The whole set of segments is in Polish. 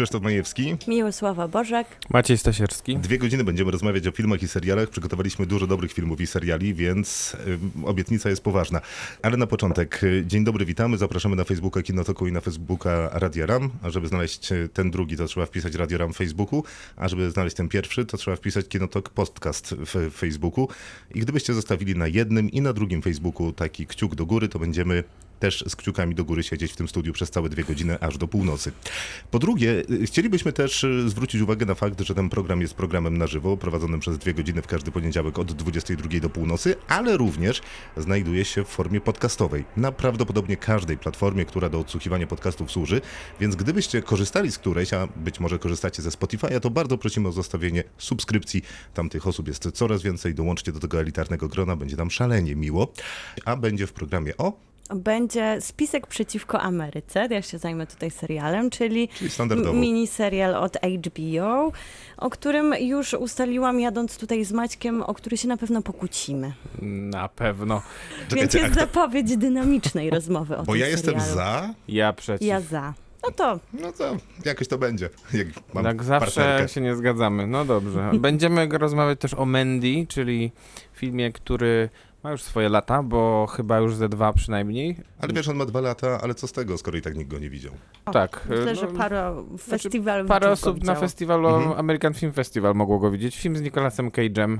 Krzysztof Majewski. Miłosława Bożek. Maciej Stasierski. Dwie godziny będziemy rozmawiać o filmach i serialach. Przygotowaliśmy dużo dobrych filmów i seriali, więc y, obietnica jest poważna. Ale na początek, y, dzień dobry, witamy. Zapraszamy na Facebooka Kinotoku i na Facebooka Radia Ram. A żeby znaleźć y, ten drugi, to trzeba wpisać Radio Ram w Facebooku. A żeby znaleźć ten pierwszy, to trzeba wpisać Kinotok Podcast w Facebooku. I gdybyście zostawili na jednym i na drugim Facebooku taki kciuk do góry, to będziemy też z kciukami do góry siedzieć w tym studiu przez całe dwie godziny, aż do północy. Po drugie, y, chcielibyśmy też y, zwrócić uwagę na fakt, że ten program jest programem na żywo, prowadzonym przez dwie godziny w każdy poniedziałek od 22 do północy, ale również znajduje się w formie podcastowej na prawdopodobnie każdej platformie, która do odsłuchiwania podcastów służy, więc gdybyście korzystali z którejś, a być może korzystacie ze Spotify'a, to bardzo prosimy o zostawienie subskrypcji. Tam tych osób jest coraz więcej, dołączcie do tego elitarnego grona, będzie nam szalenie miło. A będzie w programie o Będzie spisek przeciwko Ameryce. Ja się zajmę tutaj serialem, czyli, Czyli standardowo. m- miniserial od HBO, o którym już ustaliłam jadąc tutaj z Maćkiem, o który się na pewno pokłócimy. Na pewno. Więc jest zapowiedź dynamicznej rozmowy o Bo tym ja jestem serialu. za, Ja przeciw. Ja za. No to no to jakoś to będzie. Jak mam tak zawsze partnerkę. się nie zgadzamy. No dobrze. Będziemy rozmawiać też o Mandy, czyli filmie, który ma już swoje lata, bo chyba już ze dwa przynajmniej. Ale wiesz, on ma dwa lata, ale co z tego, skoro i tak nikt go nie widział? o, Tak, Myślę, e, że no, parę festiwalów Parę osób na festiwalu Mhm. American Film Festival mogło go widzieć. Film z Nicolasem Cage'em.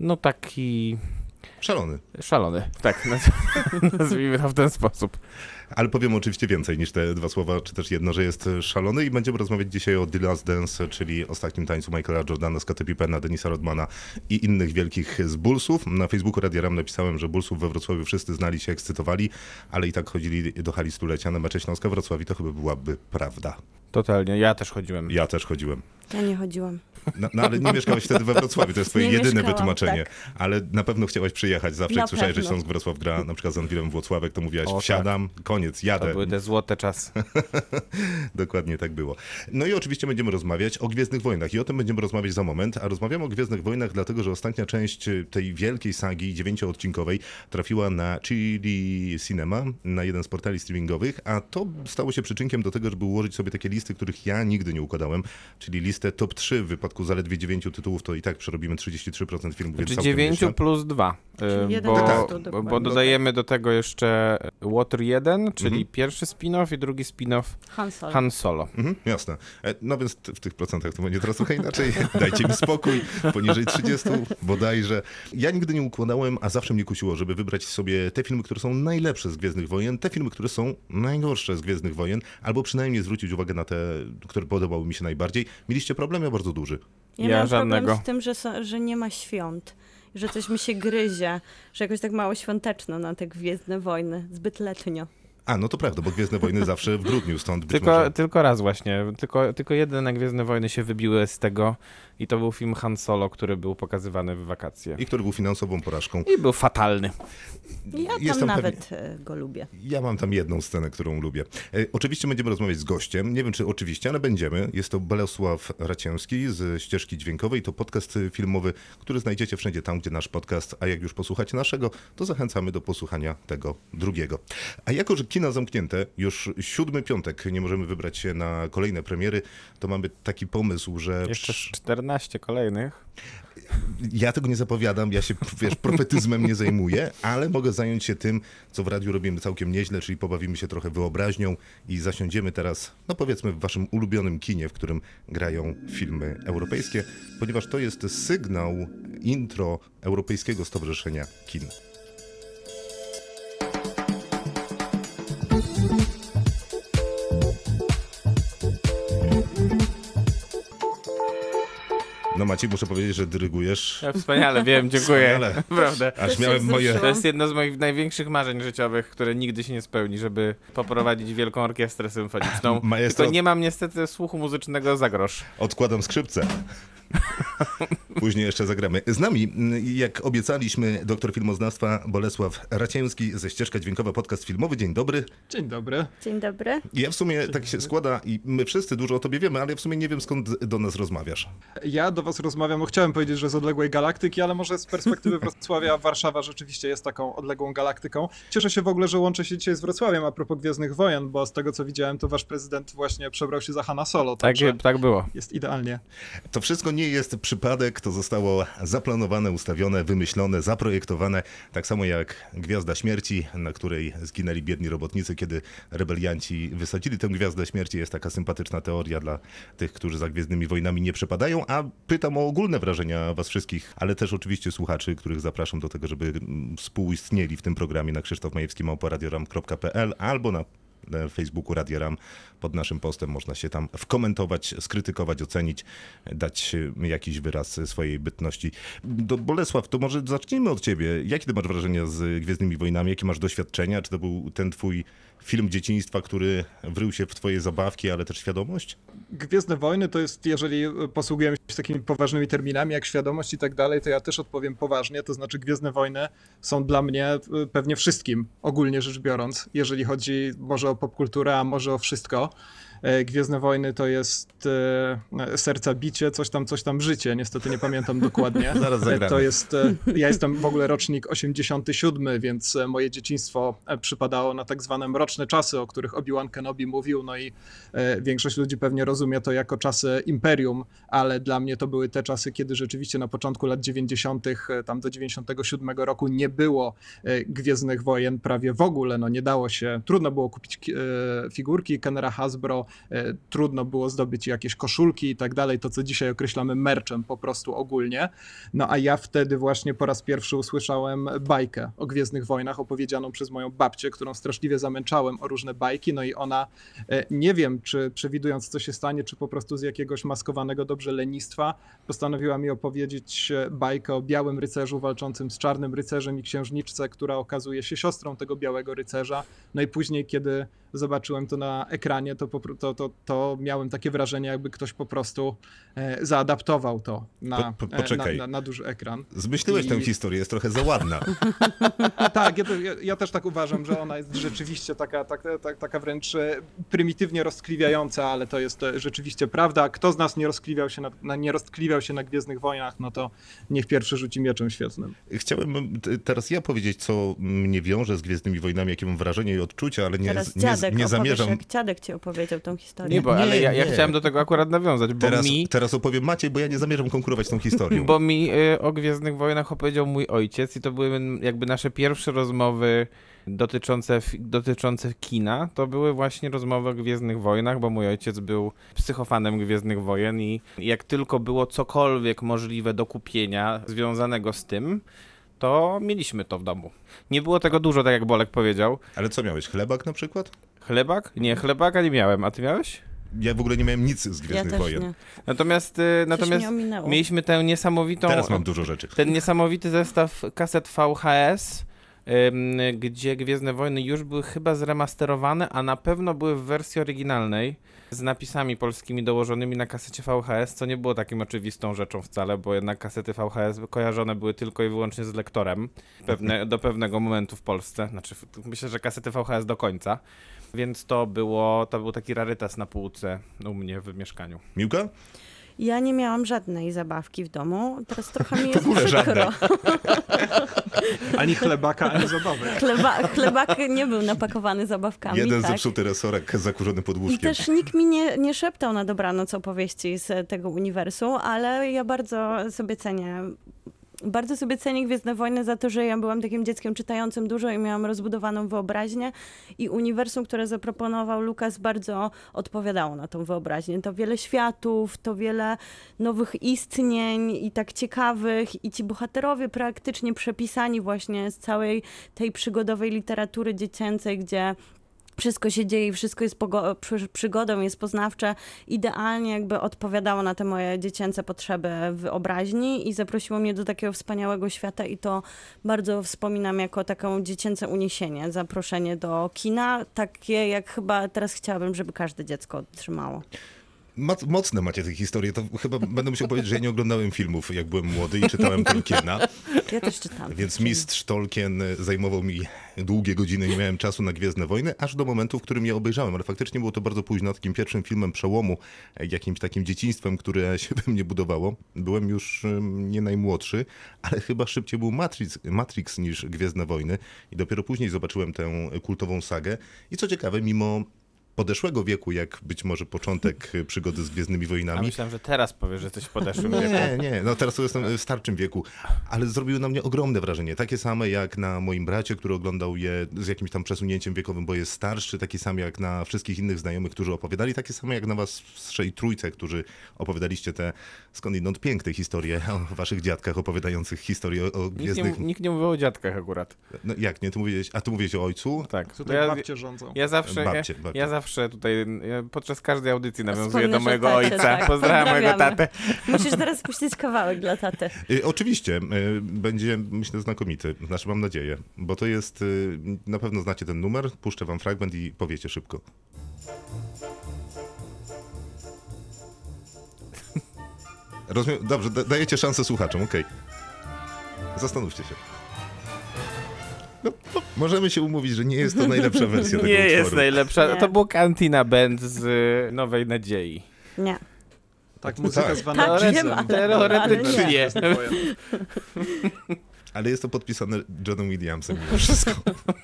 No taki Szalony. szalony. Tak, naz- nazwijmy to w ten sposób. Ale powiem oczywiście więcej niż te dwa słowa, czy też jedno, że jest szalony i będziemy rozmawiać dzisiaj o The Last Dance, czyli ostatnim tańcu Michaela Jordana, Scotta Pippena, Denisa Rodmana i innych wielkich z Bullsów. Na Facebooku Radia Ram napisałem, że Bullsów we Wrocławiu wszyscy znali się, ekscytowali, ale i tak chodzili do hali stulecia na mecze Śląska Wrocław i to chyba byłaby prawda. Totalnie. Ja też chodziłem. Ja też chodziłem. Ja nie chodziłam. No, no ale nie mieszkałeś wtedy we Wrocławiu, to jest twoje Nie jedyne wytłumaczenie. tak. Ale na pewno chciałaś przyjechać. Zawsze Na jak słyszałeś, że. Śląsk Wrocław gra na przykład z Anwilem Włocławek, to mówiłaś O, tak. wsiadam, koniec, To jadę. były te złote czasy. Dokładnie tak było. No i oczywiście będziemy rozmawiać o Gwiezdnych Wojnach i o tym będziemy rozmawiać za moment, a rozmawiamy o Gwiezdnych Wojnach dlatego, że ostatnia część y, tej wielkiej sagi dziewięcioodcinkowej trafiła na Chili Cinema, na jeden z portali streamingowych, a to stało się przyczynkiem do tego, żeby ułożyć sobie takie listy, których ja nigdy nie układałem, czyli listę top 3 w wypadku zaledwie 9 tytułów, to i tak przerobimy 33% filmów, więc Czy całkiem 9 nieźle. plus 2. Czyli jeden Bo, Tak. bo, bo dodajemy do tego jeszcze Water 1, czyli Mhm. pierwszy spin-off i drugi spin-off Han Solo. Han Solo. Mhm, jasne. E, No więc w tych procentach to będzie teraz trochę inaczej. Dajcie mi spokój. Poniżej 30 bodajże. Ja nigdy nie układałem, a zawsze mnie kusiło, żeby wybrać sobie te filmy, które są najlepsze z Gwiezdnych Wojen, te filmy, które są najgorsze z Gwiezdnych Wojen, albo przynajmniej zwrócić uwagę na te, które podobały mi się najbardziej. Mieliście problem? Ja bardzo duży. Ja, Ja miałam żadnego. problem z tym, że, że nie ma świąt. Że coś mi się gryzie, że jakoś tak mało świąteczno na te Gwiezdne Wojny, zbyt letnio. A, no to prawda, bo Gwiezdne Wojny zawsze w grudniu, stąd być Tylko, może... tylko raz właśnie, tylko, tylko jedyne Gwiezdne Wojny się wybiły z tego i to był film Han Solo, który był pokazywany w wakacje. I który był finansową porażką. I był fatalny. Ja tam Jestem nawet e, go lubię. Ja mam tam jedną scenę, którą lubię. E, oczywiście będziemy rozmawiać z gościem. Nie wiem, czy oczywiście, ale będziemy. Jest to Bolesław Racięski z ścieżki dźwiękowej. To podcast filmowy, który znajdziecie wszędzie tam, gdzie nasz podcast. A jak już posłuchacie naszego, to zachęcamy do posłuchania tego drugiego. A jako, że kina zamknięte, już siódmy piątek nie możemy wybrać się na kolejne premiery, to mamy taki pomysł, że Jeszcze 14 kolejnych. ja tego nie zapowiadam, ja się, wiesz, profetyzmem nie zajmuję, ale mogę zająć się tym, co w radiu robimy całkiem nieźle, czyli pobawimy się trochę wyobraźnią i zasiądziemy teraz, no powiedzmy, w waszym ulubionym kinie, w którym grają filmy europejskie, ponieważ to jest sygnał intro Europejskiego Stowarzyszenia Kin. No Maciej, muszę powiedzieć, że dyrygujesz. Ja wspaniale, wiem, dziękuję. Wspaniale. Naprawdę. Aż miałem moje... To jest jedno z moich największych marzeń życiowych, które nigdy się nie spełni, żeby poprowadzić wielką orkiestrę symfoniczną. Maestro- Tylko nie mam niestety słuchu muzycznego za grosz. Odkładam skrzypce. Później jeszcze zagramy. Z nami, jak obiecaliśmy, doktor filmoznawstwa Bolesław Racięski ze Ścieżka Dźwiękowa, podcast filmowy. Dzień dobry. Dzień dobry. Dzień dobry. Ja w sumie tak się składa i my wszyscy dużo o tobie wiemy, ale ja w sumie nie wiem skąd do nas rozmawiasz. Ja do was rozmawiam, no chciałem powiedzieć, że z odległej galaktyki, ale może z perspektywy Wrocławia Warszawa rzeczywiście jest taką odległą galaktyką. Cieszę się w ogóle, że łączę się dzisiaj z Wrocławiem a propos Gwiezdnych Wojen, bo z tego co widziałem, to wasz prezydent właśnie przebrał się za Hanna Solo, Tak, także tak było. jest idealnie. To wszystko nie jest przypadek, to zostało zaplanowane, ustawione, wymyślone, zaprojektowane, tak samo jak Gwiazda Śmierci, na której zginęli biedni robotnicy, kiedy rebelianci wysadzili tę Gwiazdę Śmierci. Jest taka sympatyczna teoria dla tych, którzy za Gwiezdnymi Wojnami nie przepadają, a pytam o ogólne wrażenia was wszystkich, ale też oczywiście słuchaczy, których zapraszam do tego, żeby współistnieli w tym programie na krzysztofmajewski.pl albo na Facebooku Radio Ram. Pod naszym postem można się tam wkomentować, skrytykować, ocenić, dać jakiś wyraz swojej bytności. Do Bolesław, to może zacznijmy od ciebie. Jakie ty masz wrażenia z Gwiezdnymi Wojnami? Jakie masz doświadczenia? Czy to był ten twój film dzieciństwa, który wrył się w twoje zabawki, ale też świadomość? Gwiezdne Wojny to jest, jeżeli posługujemy się takimi poważnymi terminami jak świadomość i tak dalej, to ja też odpowiem poważnie, to znaczy Gwiezdne Wojny są dla mnie y, pewnie wszystkim, ogólnie rzecz biorąc, jeżeli chodzi może o popkulturę, a może o wszystko. E, Gwiezdne Wojny to jest e, serca bicie, coś tam, coś tam życie. Niestety nie pamiętam dokładnie. Zaraz E, zagramy. To jest, e, ja jestem w ogóle rocznik 87, więc e, moje dzieciństwo przypadało na tak zwane mroczne czasy, o których Obi-Wan Kenobi mówił, no i e, większość ludzi pewnie rozumie to jako czasy Imperium, ale dla mnie to były te czasy, kiedy rzeczywiście na początku lat 90., e, tam do 97 roku nie było Gwiezdnych Wojen prawie w ogóle, no nie dało się, trudno było kupić ki- figurki Kenera Hasbro, trudno było zdobyć jakieś koszulki i tak dalej, to co dzisiaj określamy merchem po prostu ogólnie. No a ja wtedy właśnie po raz pierwszy usłyszałem bajkę o Gwiezdnych Wojnach opowiedzianą przez moją babcię, którą straszliwie zamęczałem o różne bajki, no i ona e, nie wiem, czy przewidując co się stanie, czy po prostu z jakiegoś maskowanego dobrze lenistwa, postanowiła mi opowiedzieć e, bajkę o białym rycerzu walczącym z czarnym rycerzem i księżniczce, która okazuje się siostrą tego białego rycerza. No i później, kiedy zobaczyłem to na ekranie, to, po, to, to, to miałem takie wrażenie, jakby ktoś po prostu e, zaadaptował to na, Po- po- e, poczekaj. na, na, na duży ekran. Zmyśliłeś I- tę historię, jest trochę za ładna. Tak, ja, ja, ja też tak uważam, że ona jest rzeczywiście taka, taka, taka, taka wręcz e, prymitywnie roztkliwiająca, ale to jest rzeczywiście prawda. Kto z nas nie roztkliwiał się na, na, nie roztkliwiał się na Gwiezdnych Wojnach, no to niech pierwszy rzuci mieczem świetlnym. Chciałem teraz ja powiedzieć, co mnie wiąże z Gwiezdnymi Wojnami, jakie mam wrażenie i odczucia, ale nie, Teraz nie, dziadek nie opowiesz, zamierzam. jak dziadek ci opowiedział tą historię. Nie, bo, Nie, ale ja, ja nie. chciałem do tego akurat nawiązać, bo Teraz, mi, teraz opowiem Maciej, bo ja nie zamierzam konkurować z tą historią. bo mi y, o Gwiezdnych Wojnach opowiedział mój ojciec i to były jakby nasze pierwsze rozmowy dotyczące, dotyczące kina. To były właśnie rozmowy o Gwiezdnych Wojnach, bo mój ojciec był psychofanem Gwiezdnych Wojen i jak tylko było cokolwiek możliwe do kupienia związanego z tym, to mieliśmy to w domu. Nie było tego dużo, tak jak Bolek powiedział. Ale co miałeś, chlebak na przykład? Chlebak? Nie, chlebaka nie miałem. A ty miałeś? Ja w ogóle nie miałem nic z Ja Gwiezdnych też Wojen. nie. Natomiast, y, natomiast mieliśmy tę niesamowitą... Teraz mam dużo rzeczy. Ten niesamowity zestaw kaset VHS, ym, gdzie Gwiezdne Wojny już były chyba zremasterowane, a na pewno były w wersji oryginalnej z napisami polskimi dołożonymi na kasecie VHS, co nie było takim oczywistą rzeczą wcale, bo jednak kasety VHS kojarzone były tylko i wyłącznie z lektorem pewne, do pewnego momentu w Polsce. Znaczy, myślę, że kasety VHS do końca. Więc to było, to był taki rarytas na półce u mnie w mieszkaniu. Miłka? Ja nie miałam żadnej zabawki w domu. Teraz trochę mi jest ogóle przykro. Ani chlebaka, ani zabawy. Chleba, chlebak nie był napakowany zabawkami. Jeden tak. zepsuty resorek zakurzony pod I łóżkiem. też nikt mi nie, nie szeptał na dobranoc opowieści z tego uniwersum, ale ja bardzo sobie cenię. Bardzo sobie cenię Gwiezdne Wojny za to, że ja byłam takim dzieckiem czytającym dużo i miałam rozbudowaną wyobraźnię i uniwersum, które zaproponował Lukas bardzo odpowiadało na tą wyobraźnię. To wiele światów, to wiele nowych istnień i tak ciekawych i ci bohaterowie praktycznie przepisani właśnie z całej tej przygodowej literatury dziecięcej, gdzie wszystko się dzieje i wszystko jest przygodą, jest poznawcze, idealnie jakby odpowiadało na te moje dziecięce potrzeby wyobraźni i zaprosiło mnie do takiego wspaniałego świata i to bardzo wspominam jako taką dziecięce uniesienie, zaproszenie do kina, takie jak chyba teraz chciałabym, żeby każde dziecko otrzymało. Mocne macie te historie. To chyba będę musiał powiedzieć, że ja nie oglądałem filmów, jak byłem młody i czytałem Tolkiena. Ja też czytam. Więc mistrz Tolkien zajmował mi długie godziny, nie miałem czasu na Gwiezdne Wojny, aż do momentu, w którym je obejrzałem. Ale faktycznie było to bardzo późno, takim pierwszym filmem przełomu, jakimś takim dzieciństwem, które się we mnie budowało. Byłem już nie najmłodszy, ale chyba szybciej był Matrix, Matrix niż Gwiezdne Wojny. I dopiero później zobaczyłem tę kultową sagę. I co ciekawe, mimo podeszłego wieku, jak być może początek przygody z Gwiezdnymi A Wojnami, myślałem, że teraz powiesz, że jesteś w podeszłym wieku. nie, nie, no teraz to jestem w starczym wieku, ale zrobiły na mnie ogromne wrażenie. Takie same jak na moim bracie, który oglądał je z jakimś tam przesunięciem wiekowym, bo jest starszy, takie same jak na wszystkich innych znajomych, którzy opowiadali, takie same jak na was trzej trójce, którzy opowiadaliście te skądinąd piękne historie o waszych dziadkach opowiadających historię o, o Nikt nie, gwiezdnych... nikt nie mówił o dziadkach akurat. No, jak nie? Ty mówiłeś, a ty mówiłeś o ojcu? Tak. Tutaj ja, babcie rządzą. ja zawsze, Babcie, ja, babcie. ja zawsze tutaj, ja podczas każdej audycji nawiązuję Wspomnisz do mojego tacie, ojca. tak. Pozdrawiam mojego tatę. Musisz teraz puścić kawałek dla taty. Y, Oczywiście, y, będzie myślę znakomity, znaczy mam nadzieję, bo to jest, y, na pewno znacie ten numer, puszczę wam fragment i powiecie szybko. Rozumiem, dobrze, da, dajecie szansę słuchaczom, okej. Zastanówcie się. No, no, możemy się umówić, że nie jest to najlepsza wersja tego Nie jest utworu. najlepsza. Nie. To był Cantina Band z y, Nowej Nadziei. Nie. Tak, muzyka tak. zwana Tak, wiem, ale- Teoretycznie. ale. Ale jest to podpisane Johnem Williamsem mimo wszystko.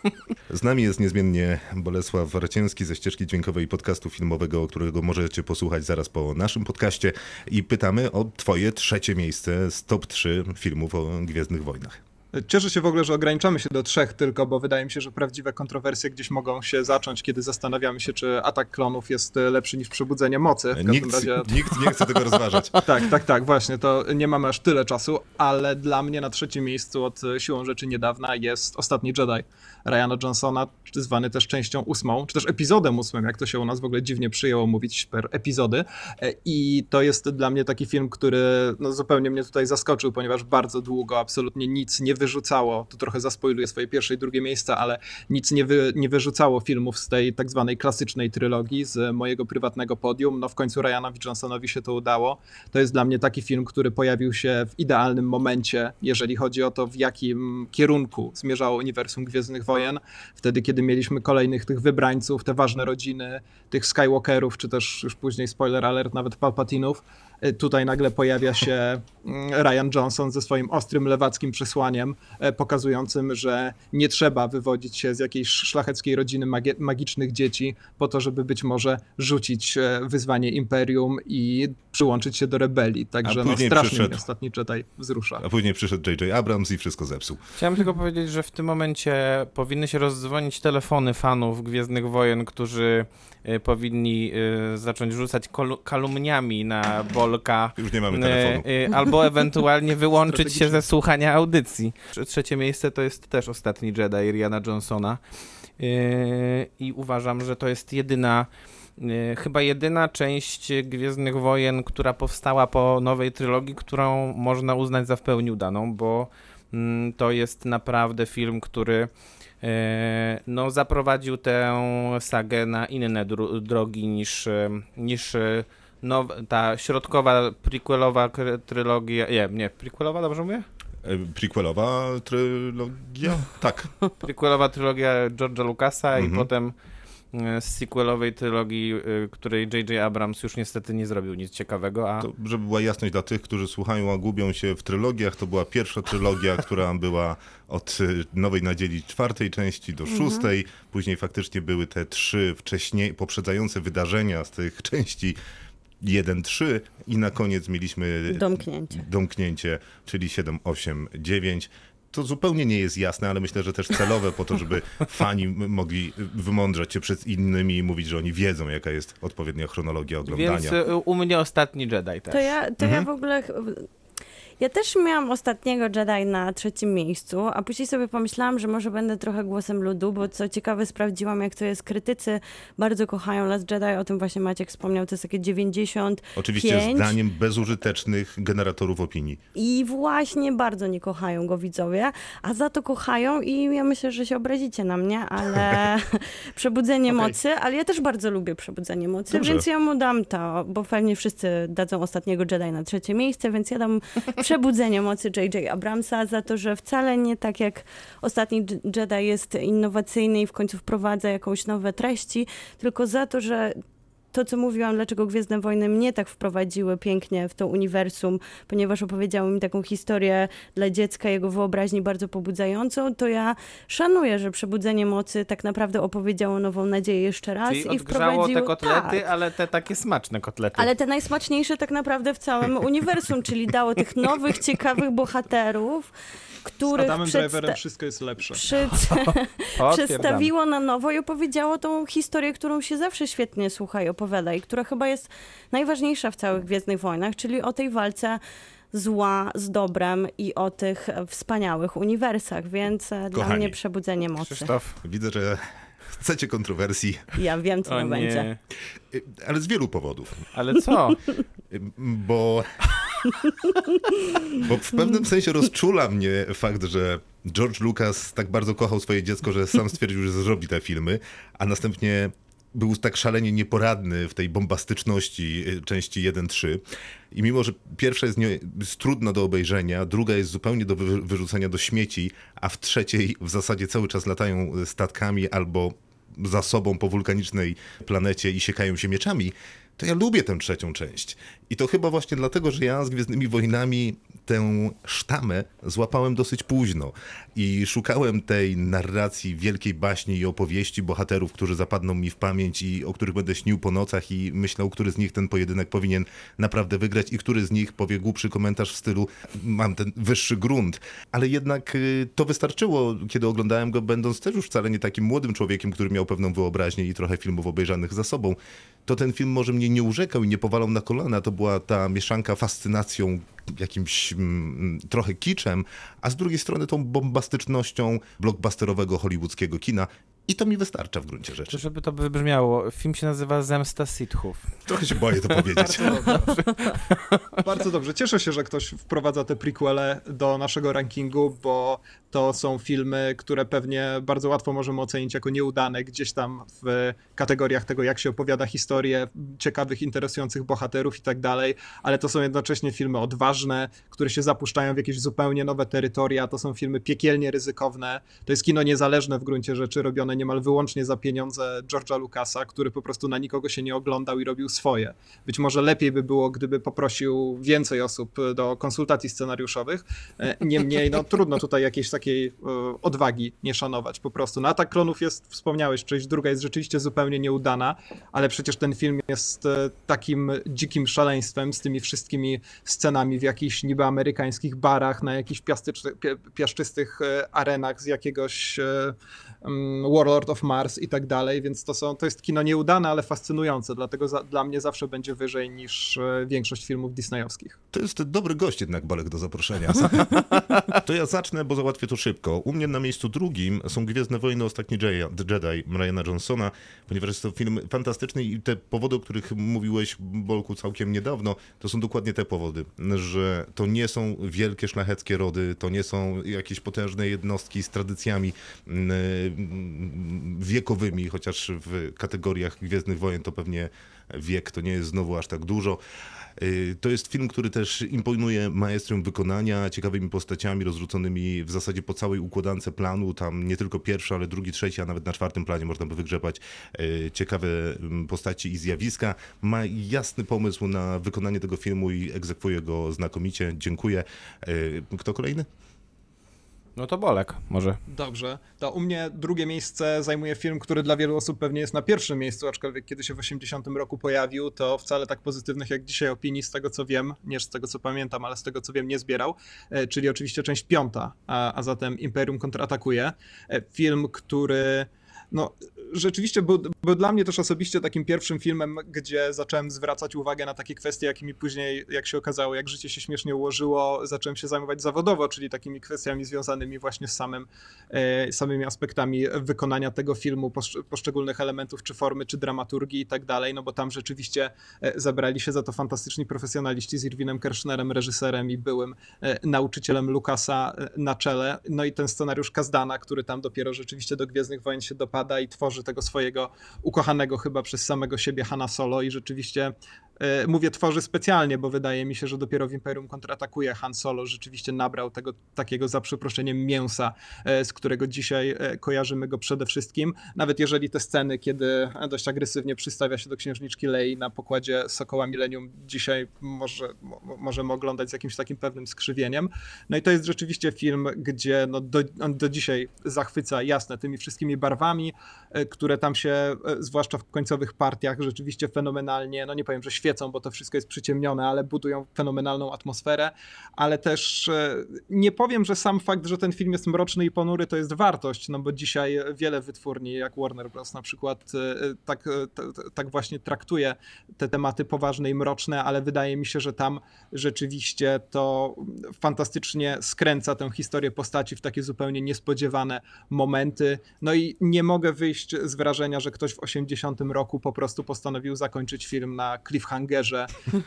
Z nami jest niezmiennie Bolesław Raciński ze ścieżki dźwiękowej podcastu filmowego, którego możecie posłuchać zaraz po naszym podcaście. I pytamy o twoje trzecie miejsce z top 3 filmów o Gwiezdnych Wojnach. Cieszę się w ogóle, że ograniczamy się do trzech tylko, bo wydaje mi się, że prawdziwe kontrowersje gdzieś mogą się zacząć, kiedy zastanawiamy się, czy atak klonów jest e, lepszy niż przebudzenie mocy. W każdym Nikt, razie nikt nie chce tego rozważać. Tak, tak, tak, właśnie, to nie mamy aż tyle czasu, ale dla mnie na trzecim miejscu od e, siłą rzeczy niedawna jest Ostatni Jedi Ryana Johnsona, zwany też częścią ósmą, czy też epizodem ósmym, jak to się u nas w ogóle dziwnie przyjęło mówić per epizody. E, I to jest dla mnie taki film, który no, zupełnie mnie tutaj zaskoczył, ponieważ bardzo długo absolutnie nic nie wyrzucało, tu trochę zaspoiluję swoje pierwsze i drugie miejsca, ale nic nie, wy, nie wyrzucało filmów z tej tak zwanej klasycznej trylogii, z mojego prywatnego podium. No w końcu Ryanowi Johnsonowi się to udało. To jest dla mnie taki film, który pojawił się w idealnym momencie, jeżeli chodzi o to, w jakim kierunku zmierzało uniwersum Gwiezdnych Wojen. Wtedy, kiedy mieliśmy kolejnych tych wybrańców, te ważne rodziny, tych Skywalkerów, czy też już później, spoiler alert, nawet Palpatinów. E, Tutaj nagle pojawia się mm, Ryan Johnson ze swoim ostrym lewackim przesłaniem, e, pokazującym, że nie trzeba wywodzić się z jakiejś szlacheckiej rodziny magie- magicznych dzieci po to, żeby być może rzucić e, wyzwanie imperium i przyłączyć się do rebelii. Także no, strasznie przyszedł- mnie ostatni Jedi wzrusza. A później przyszedł J.J. Abrams i wszystko zepsuł. Chciałem tylko powiedzieć, że w tym momencie powinny się rozdzwonić telefony fanów Gwiezdnych Wojen, którzy y, powinni y, zacząć rzucać kalumniami na Bolka. Już nie mamy telefonu. Y, albo ewentualnie wyłączyć się ze słuchania audycji. Trze- Trzecie miejsce to jest też ostatni Jedi Riana Johnsona. I uważam, że to jest jedyna. Y, Chyba jedyna część Gwiezdnych Wojen, która powstała po nowej trylogii, którą można uznać za w pełni udaną, bo mm, to jest naprawdę film, który e, no, zaprowadził tę sagę na inne dro- drogi niż, e, niż now, ta środkowa, prequelowa trylogia. Nie, nie, prequelowa, dobrze mówię? E, Prequelowa trylogia? Tak. Prequelowa trylogia George'a Lucasa i Mhm. potem z sequelowej trylogii, e, której J.J. Abrams już niestety nie zrobił nic ciekawego, a To, żeby była jasność dla tych, którzy słuchają, a gubią się w trylogiach, to była pierwsza trylogia, która była od y, Nowej Nadziei czwartej części do szóstej. Później faktycznie były te trzy wcześniej poprzedzające wydarzenia z tych części 1-3 i na koniec mieliśmy Domknięcie. domknięcie, czyli 7, 8, 9. To zupełnie nie jest jasne, ale myślę, że też celowe po to, żeby fani mogli wymądrzać się przed innymi i mówić, że oni wiedzą, jaka jest odpowiednia chronologia oglądania. więc e, u mnie ostatni Jedi też. To ja, to Mhm. ja w ogóle. Ja też miałam ostatniego Jedi na trzecim miejscu, a później sobie pomyślałam, że może będę trochę głosem ludu, bo co ciekawe sprawdziłam, jak to jest. Krytycy bardzo kochają Last Jedi, o tym właśnie Maciek wspomniał, to jest takie 90 Oczywiście zdaniem bezużytecznych generatorów opinii. i właśnie bardzo nie kochają go widzowie, a za to kochają i ja myślę, że się obrazicie na mnie, ale Przebudzenie Okej. Mocy, ale ja też bardzo lubię Przebudzenie Mocy, Dobrze. więc ja mu dam to, bo pewnie wszyscy dadzą ostatniego Jedi na trzecie miejsce, więc ja dam Przebudzenie Mocy J.J. Abramsa za to, że wcale nie tak jak ostatni Jedi jest innowacyjny i w końcu wprowadza jakąś nowe treści, tylko za to, że to, co mówiłam, dlaczego Gwiezdne Wojny mnie tak wprowadziły pięknie w to uniwersum, ponieważ opowiedziały mi taką historię dla dziecka, jego wyobraźni bardzo pobudzającą, to ja szanuję, że Przebudzenie Mocy tak naprawdę opowiedziało nową nadzieję jeszcze raz Czyli i wprowadziło... te kotlety, tak. ale te takie smaczne kotlety. Ale te najsmaczniejsze tak naprawdę w całym uniwersum, czyli dało tych nowych, ciekawych bohaterów, Z których Adamem przedsta- Driverem wszystko jest lepsze. przed... Przedstawiło na nowo i opowiedziało tą historię, którą się zawsze świetnie słucha i opowiada i która chyba jest najważniejsza w całych Gwiezdnych Wojnach, czyli o tej walce zła z dobrem i o tych e, wspaniałych uniwersach, więc e, dla Kochani. mnie przebudzenie mocy. Krzysztof. Widzę, że chcecie kontrowersji, Ja wiem, co O to będzie. y, ale z wielu powodów. Ale co? Y, Bo, bo w pewnym sensie rozczula mnie fakt, że George Lucas tak bardzo kochał swoje dziecko, że sam stwierdził, że zrobi te filmy, a następnie był tak szalenie nieporadny w tej bombastyczności y, części 1-3. I mimo, że pierwsza jest, nie, jest trudna do obejrzenia, druga jest zupełnie do wy, wyrzucenia do śmieci, a w trzeciej w zasadzie cały czas latają y, statkami albo za sobą po wulkanicznej planecie i siekają się mieczami, to ja lubię tę trzecią część. I to chyba właśnie dlatego, że ja z Gwiezdnymi Wojnami tę sztamę złapałem dosyć późno i szukałem tej narracji wielkiej baśni i opowieści bohaterów, którzy zapadną mi w pamięć i o których będę śnił po nocach i myślał, który z nich ten pojedynek powinien naprawdę wygrać i który z nich powie głupszy komentarz w stylu mam ten wyższy grunt. Ale jednak y, to wystarczyło, kiedy oglądałem go, będąc też już wcale nie takim młodym człowiekiem, który miał pewną wyobraźnię i trochę filmów obejrzanych za sobą. To ten film może mnie nie urzekał i nie powalał na kolana. To była ta mieszanka fascynacją, jakimś mm, trochę kiczem, a z drugiej strony tą bombastycznością blockbusterowego hollywoodzkiego kina. I to mi wystarcza w gruncie Czy rzeczy. żeby to wybrzmiało, film się nazywa Zemsta Sithów. Trochę się boję to powiedzieć. Bardzo dobrze. Cieszę się, że ktoś wprowadza te prequele do naszego rankingu, bo to są filmy, które pewnie bardzo łatwo możemy ocenić jako nieudane gdzieś tam w kategoriach tego, jak się opowiada historię, ciekawych, interesujących bohaterów i tak dalej, ale to są jednocześnie filmy odważne, które się zapuszczają w jakieś zupełnie nowe terytoria, to są filmy piekielnie ryzykowne. To jest kino niezależne w gruncie rzeczy, robione niemal wyłącznie za pieniądze George'a Lucasa, który po prostu na nikogo się nie oglądał i robił swoje. Być może lepiej by było, gdyby poprosił więcej osób do konsultacji scenariuszowych. E, Niemniej, no trudno tutaj jakiejś takiej e, odwagi nie szanować po prostu. No Atak Klonów jest, wspomniałeś, część druga jest rzeczywiście zupełnie nieudana, ale przecież ten film jest e, takim dzikim szaleństwem z tymi wszystkimi scenami w jakichś niby amerykańskich barach, na jakichś piaszczystych arenach z jakiegoś mm, Warlord of Mars i tak dalej, więc to, są, to jest kino nieudane, ale fascynujące, dlatego za, dla mnie zawsze będzie wyżej niż e, większość filmów disneyowskich. To jest dobry gość jednak, Balek, do zaproszenia. To ja zacznę, bo załatwię to szybko. U mnie na miejscu drugim są Gwiezdne Wojny Ostatni Jedi, Ryana Johnsona, ponieważ jest to film fantastyczny i te powody, o których mówiłeś, Bolku, całkiem niedawno, to są dokładnie te powody, że to nie są wielkie, szlacheckie rody, to nie są jakieś potężne jednostki z tradycjami mm, wiekowymi, chociaż w kategoriach Gwiezdnych Wojen to pewnie wiek to nie jest znowu aż tak dużo. Y, To jest film, który też imponuje maestrem wykonania, ciekawymi postaciami rozrzuconymi w zasadzie po całej układance planu. Tam nie tylko pierwszy, ale drugi, trzeci, a nawet na czwartym planie można by wygrzebać y, ciekawe mm, postaci i zjawiska. Ma jasny pomysł na wykonanie tego filmu i egzekwuje go znakomicie. Dziękuję. Y, Kto kolejny? No to Bolek, może. Dobrze. To u mnie drugie miejsce zajmuje film, który dla wielu osób pewnie jest na pierwszym miejscu, aczkolwiek kiedy się w 80 roku pojawił, to wcale tak pozytywnych jak dzisiaj opinii, z tego co wiem, nie z tego co pamiętam, ale z tego co wiem, nie zbierał, e, czyli oczywiście część piąta, a, a zatem Imperium kontratakuje. E, Film, który no, rzeczywiście był Był dla mnie też osobiście takim pierwszym filmem, gdzie zacząłem zwracać uwagę na takie kwestie, jakimi później, jak się okazało, jak życie się śmiesznie ułożyło, zacząłem się zajmować zawodowo, czyli takimi kwestiami związanymi właśnie z samym, e, samymi aspektami wykonania tego filmu, posz- poszczególnych elementów, czy formy, czy dramaturgii i tak dalej, no bo tam rzeczywiście e, zabrali się za to fantastyczni profesjonaliści z Irwinem Kershnerem, reżyserem i byłym e, nauczycielem Lucasa e, na czele. No i ten scenariusz Kazdana, który tam dopiero rzeczywiście do Gwiezdnych Wojen się i tworzy tego swojego ukochanego chyba przez samego siebie Hanna Solo i rzeczywiście mówię tworzy specjalnie, bo wydaje mi się, że dopiero w Imperium kontratakuje Han Solo rzeczywiście nabrał tego takiego za przeproszeniem mięsa, e, z którego dzisiaj e, kojarzymy go przede wszystkim. Nawet jeżeli te sceny, kiedy dość agresywnie przystawia się do księżniczki Lei na pokładzie Sokoła Millennium dzisiaj może, mo, możemy oglądać z jakimś takim pewnym skrzywieniem. No i to jest rzeczywiście film, gdzie no do, on do dzisiaj zachwyca jasne tymi wszystkimi barwami, e, które tam się, e, zwłaszcza w końcowych partiach, rzeczywiście fenomenalnie, no nie powiem, że świecą, bo to wszystko jest przyciemnione, ale budują fenomenalną atmosferę, ale też e, nie powiem, że sam fakt, że ten film jest mroczny i ponury, to jest wartość, no bo dzisiaj wiele wytwórni, jak Warner Bros. na przykład, e, tak, e, tak właśnie traktuje te tematy poważne i mroczne, ale wydaje mi się, że tam rzeczywiście to fantastycznie skręca tę historię postaci w takie zupełnie niespodziewane momenty. No i nie mogę wyjść z wrażenia, że ktoś w 80 roku po prostu postanowił zakończyć film na cliffhangerze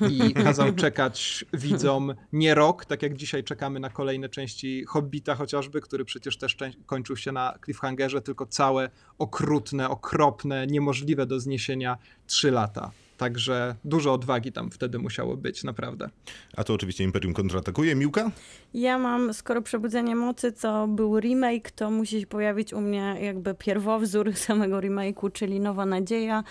i kazał czekać widzom nie rok, tak jak dzisiaj czekamy na kolejne części Hobbita chociażby, który przecież też kończył się na cliffhangerze, tylko całe okrutne, okropne, niemożliwe do zniesienia trzy lata. Także dużo odwagi tam wtedy musiało być, naprawdę. A to oczywiście Imperium kontratakuje. Miłka? Ja mam, skoro Przebudzenie Mocy, co był remake, to musi się pojawić u mnie jakby pierwowzór samego remake'u, czyli Nowa Nadzieja.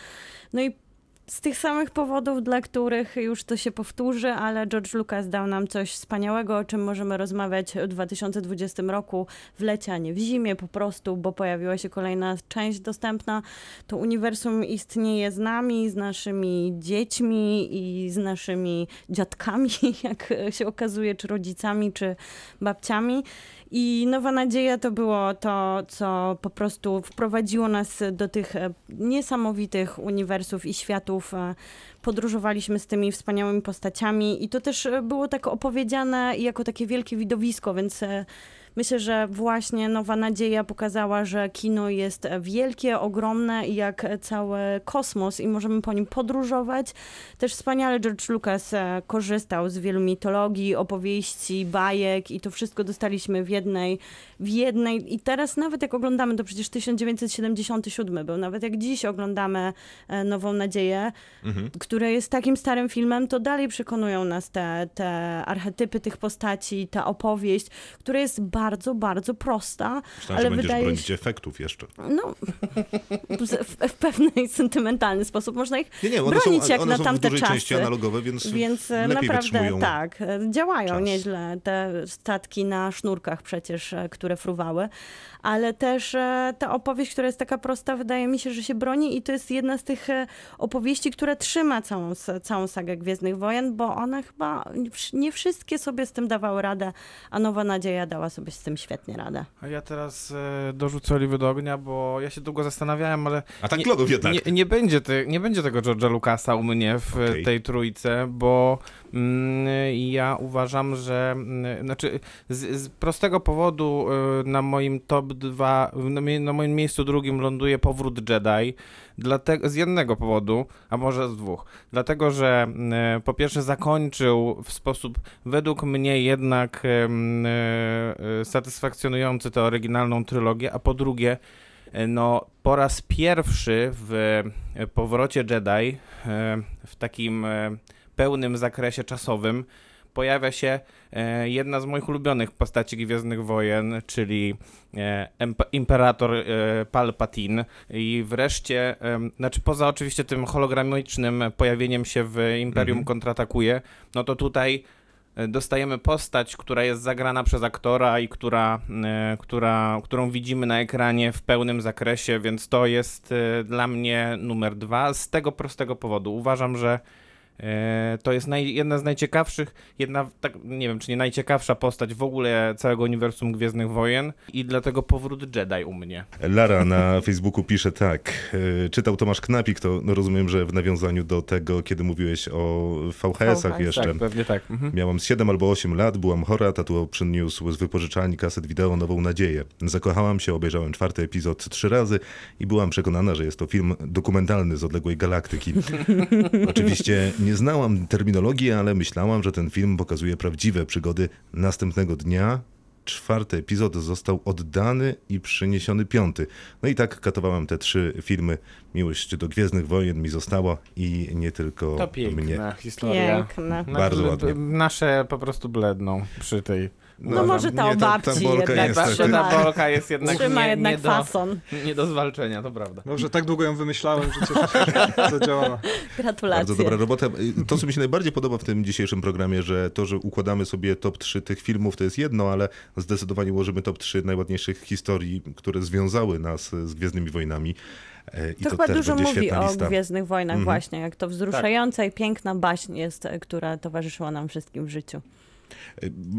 No i z tych samych powodów, dla których już to się powtórzy, ale George Lucas dał nam coś wspaniałego, o czym możemy rozmawiać w 2020 roku, w lecie, a nie w zimie po prostu, bo pojawiła się kolejna część dostępna. To uniwersum istnieje z nami, z naszymi dziećmi i z naszymi dziadkami, jak się okazuje, czy rodzicami, czy babciami. I Nowa Nadzieja to było to, co po prostu wprowadziło nas do tych e, niesamowitych uniwersów i światów. e, Podróżowaliśmy z tymi wspaniałymi postaciami i to też e, było tak opowiedziane jako takie wielkie widowisko, więc myślę, że właśnie Nowa Nadzieja pokazała, że kino jest wielkie, ogromne jak cały kosmos i możemy po nim podróżować. Też wspaniale George Lucas e, korzystał z wielu mitologii, opowieści, bajek i to wszystko dostaliśmy w jednej, w jednej. I teraz nawet jak oglądamy, to przecież 1977 był, nawet jak dziś oglądamy e, Nową Nadzieję, Mhm. które jest takim starym filmem, to dalej przekonują nas te, te archetypy tych postaci, ta opowieść, która jest bardzo, bardzo prosta, Myślałem, ale że będziesz wydaje bronić się, efektów jeszcze. no, w, w pewny sentymentalny sposób można ich Nie, nie, one bronić są, jak one na są w tamte dużej czasy. części analogowe, więc, Więc e, naprawdę tak, e, działają czas. nieźle te statki na sznurkach przecież, które fruwały, ale też e, ta opowieść, która jest taka prosta, wydaje mi się, że się broni i to jest jedna z tych e, opowieści, która trzyma całą, całą sagę Gwiezdnych Wojen, bo one chyba nie wszystkie sobie z tym dawały radę, a Nowa Nadzieja dała sobie z tym świetnie radę. A ja teraz e, dorzucę oliwy do ognia, bo ja się długo zastanawiałem, ale A tak nie, lodów jednak. nie, nie, będzie te, nie będzie tego George'a Lucasa u mnie w Okej. tej trójce, bo mm, ja uważam, że mm, znaczy z, z prostego powodu na moim top 2, na, moim miejscu drugim ląduje Powrót Jedi. Dlatego, z jednego powodu, a może z dwóch. Dlatego, że mm, po pierwsze zakończył w sposób według mnie jednak e, satysfakcjonujący tę oryginalną trylogię, a po drugie no, po raz pierwszy w powrocie Jedi w takim pełnym zakresie czasowym pojawia się e, jedna z moich ulubionych postaci Gwiezdnych Wojen, czyli e, imperator e, Palpatine i wreszcie, znaczy poza oczywiście tym hologramicznym pojawieniem się w Imperium Mhm. kontratakuje, no to tutaj dostajemy postać, która jest zagrana przez aktora i która, która, którą widzimy na ekranie w pełnym zakresie, więc to jest dla mnie numer dwa z tego prostego powodu. Uważam, że To jest naj, jedna z najciekawszych, jedna, tak, nie wiem czy nie najciekawsza postać w ogóle całego uniwersum Gwiezdnych Wojen i dlatego powrót Jedi u mnie. Lara na Facebooku pisze tak. e, Czytał Tomasz Knapik, to no rozumiem, że w nawiązaniu do tego, kiedy mówiłeś o VHS-ach VHS. jeszcze. Tak, pewnie tak. Mhm. Miałam z 7 albo 8 lat, byłam chora, tatuo przyniósł z wypożyczalni kaset wideo Nową Nadzieję. Zakochałam się, obejrzałem czwarty epizod trzy razy i byłam przekonana, że jest to film dokumentalny z odległej galaktyki. Oczywiście nie znałam terminologii, ale myślałam, że ten film pokazuje prawdziwe przygody następnego dnia. Czwarty epizod został oddany i przyniesiony piąty. No i tak katowałam te trzy filmy. Miłość do Gwiezdnych Wojen mi została i nie tylko To piękna mnie. historia. Piękne. Na- Bardzo b- ładnie. Nasze po prostu bledną przy tej. No, może ta o babci jednak jest Ta, bolka jest jednak, Trzyma nie, jednak nie, do, fason. nie do zwalczenia, to prawda. Dobrze, tak długo ją wymyślałem, że zadziałała. Gratulacje. Bardzo dobra robota. To, co mi się najbardziej podoba w tym dzisiejszym programie, że to, że układamy sobie top 3 tych filmów, to jest jedno, ale zdecydowanie ułożymy top 3 najładniejszych historii, które związały nas z Gwiezdnymi Wojnami. E, I To, to, chyba też dużo mówi o lista. Gwiezdnych Wojnach Mhm. właśnie, jak to wzruszająca i piękna baśń jest, e, która towarzyszyła nam wszystkim w życiu.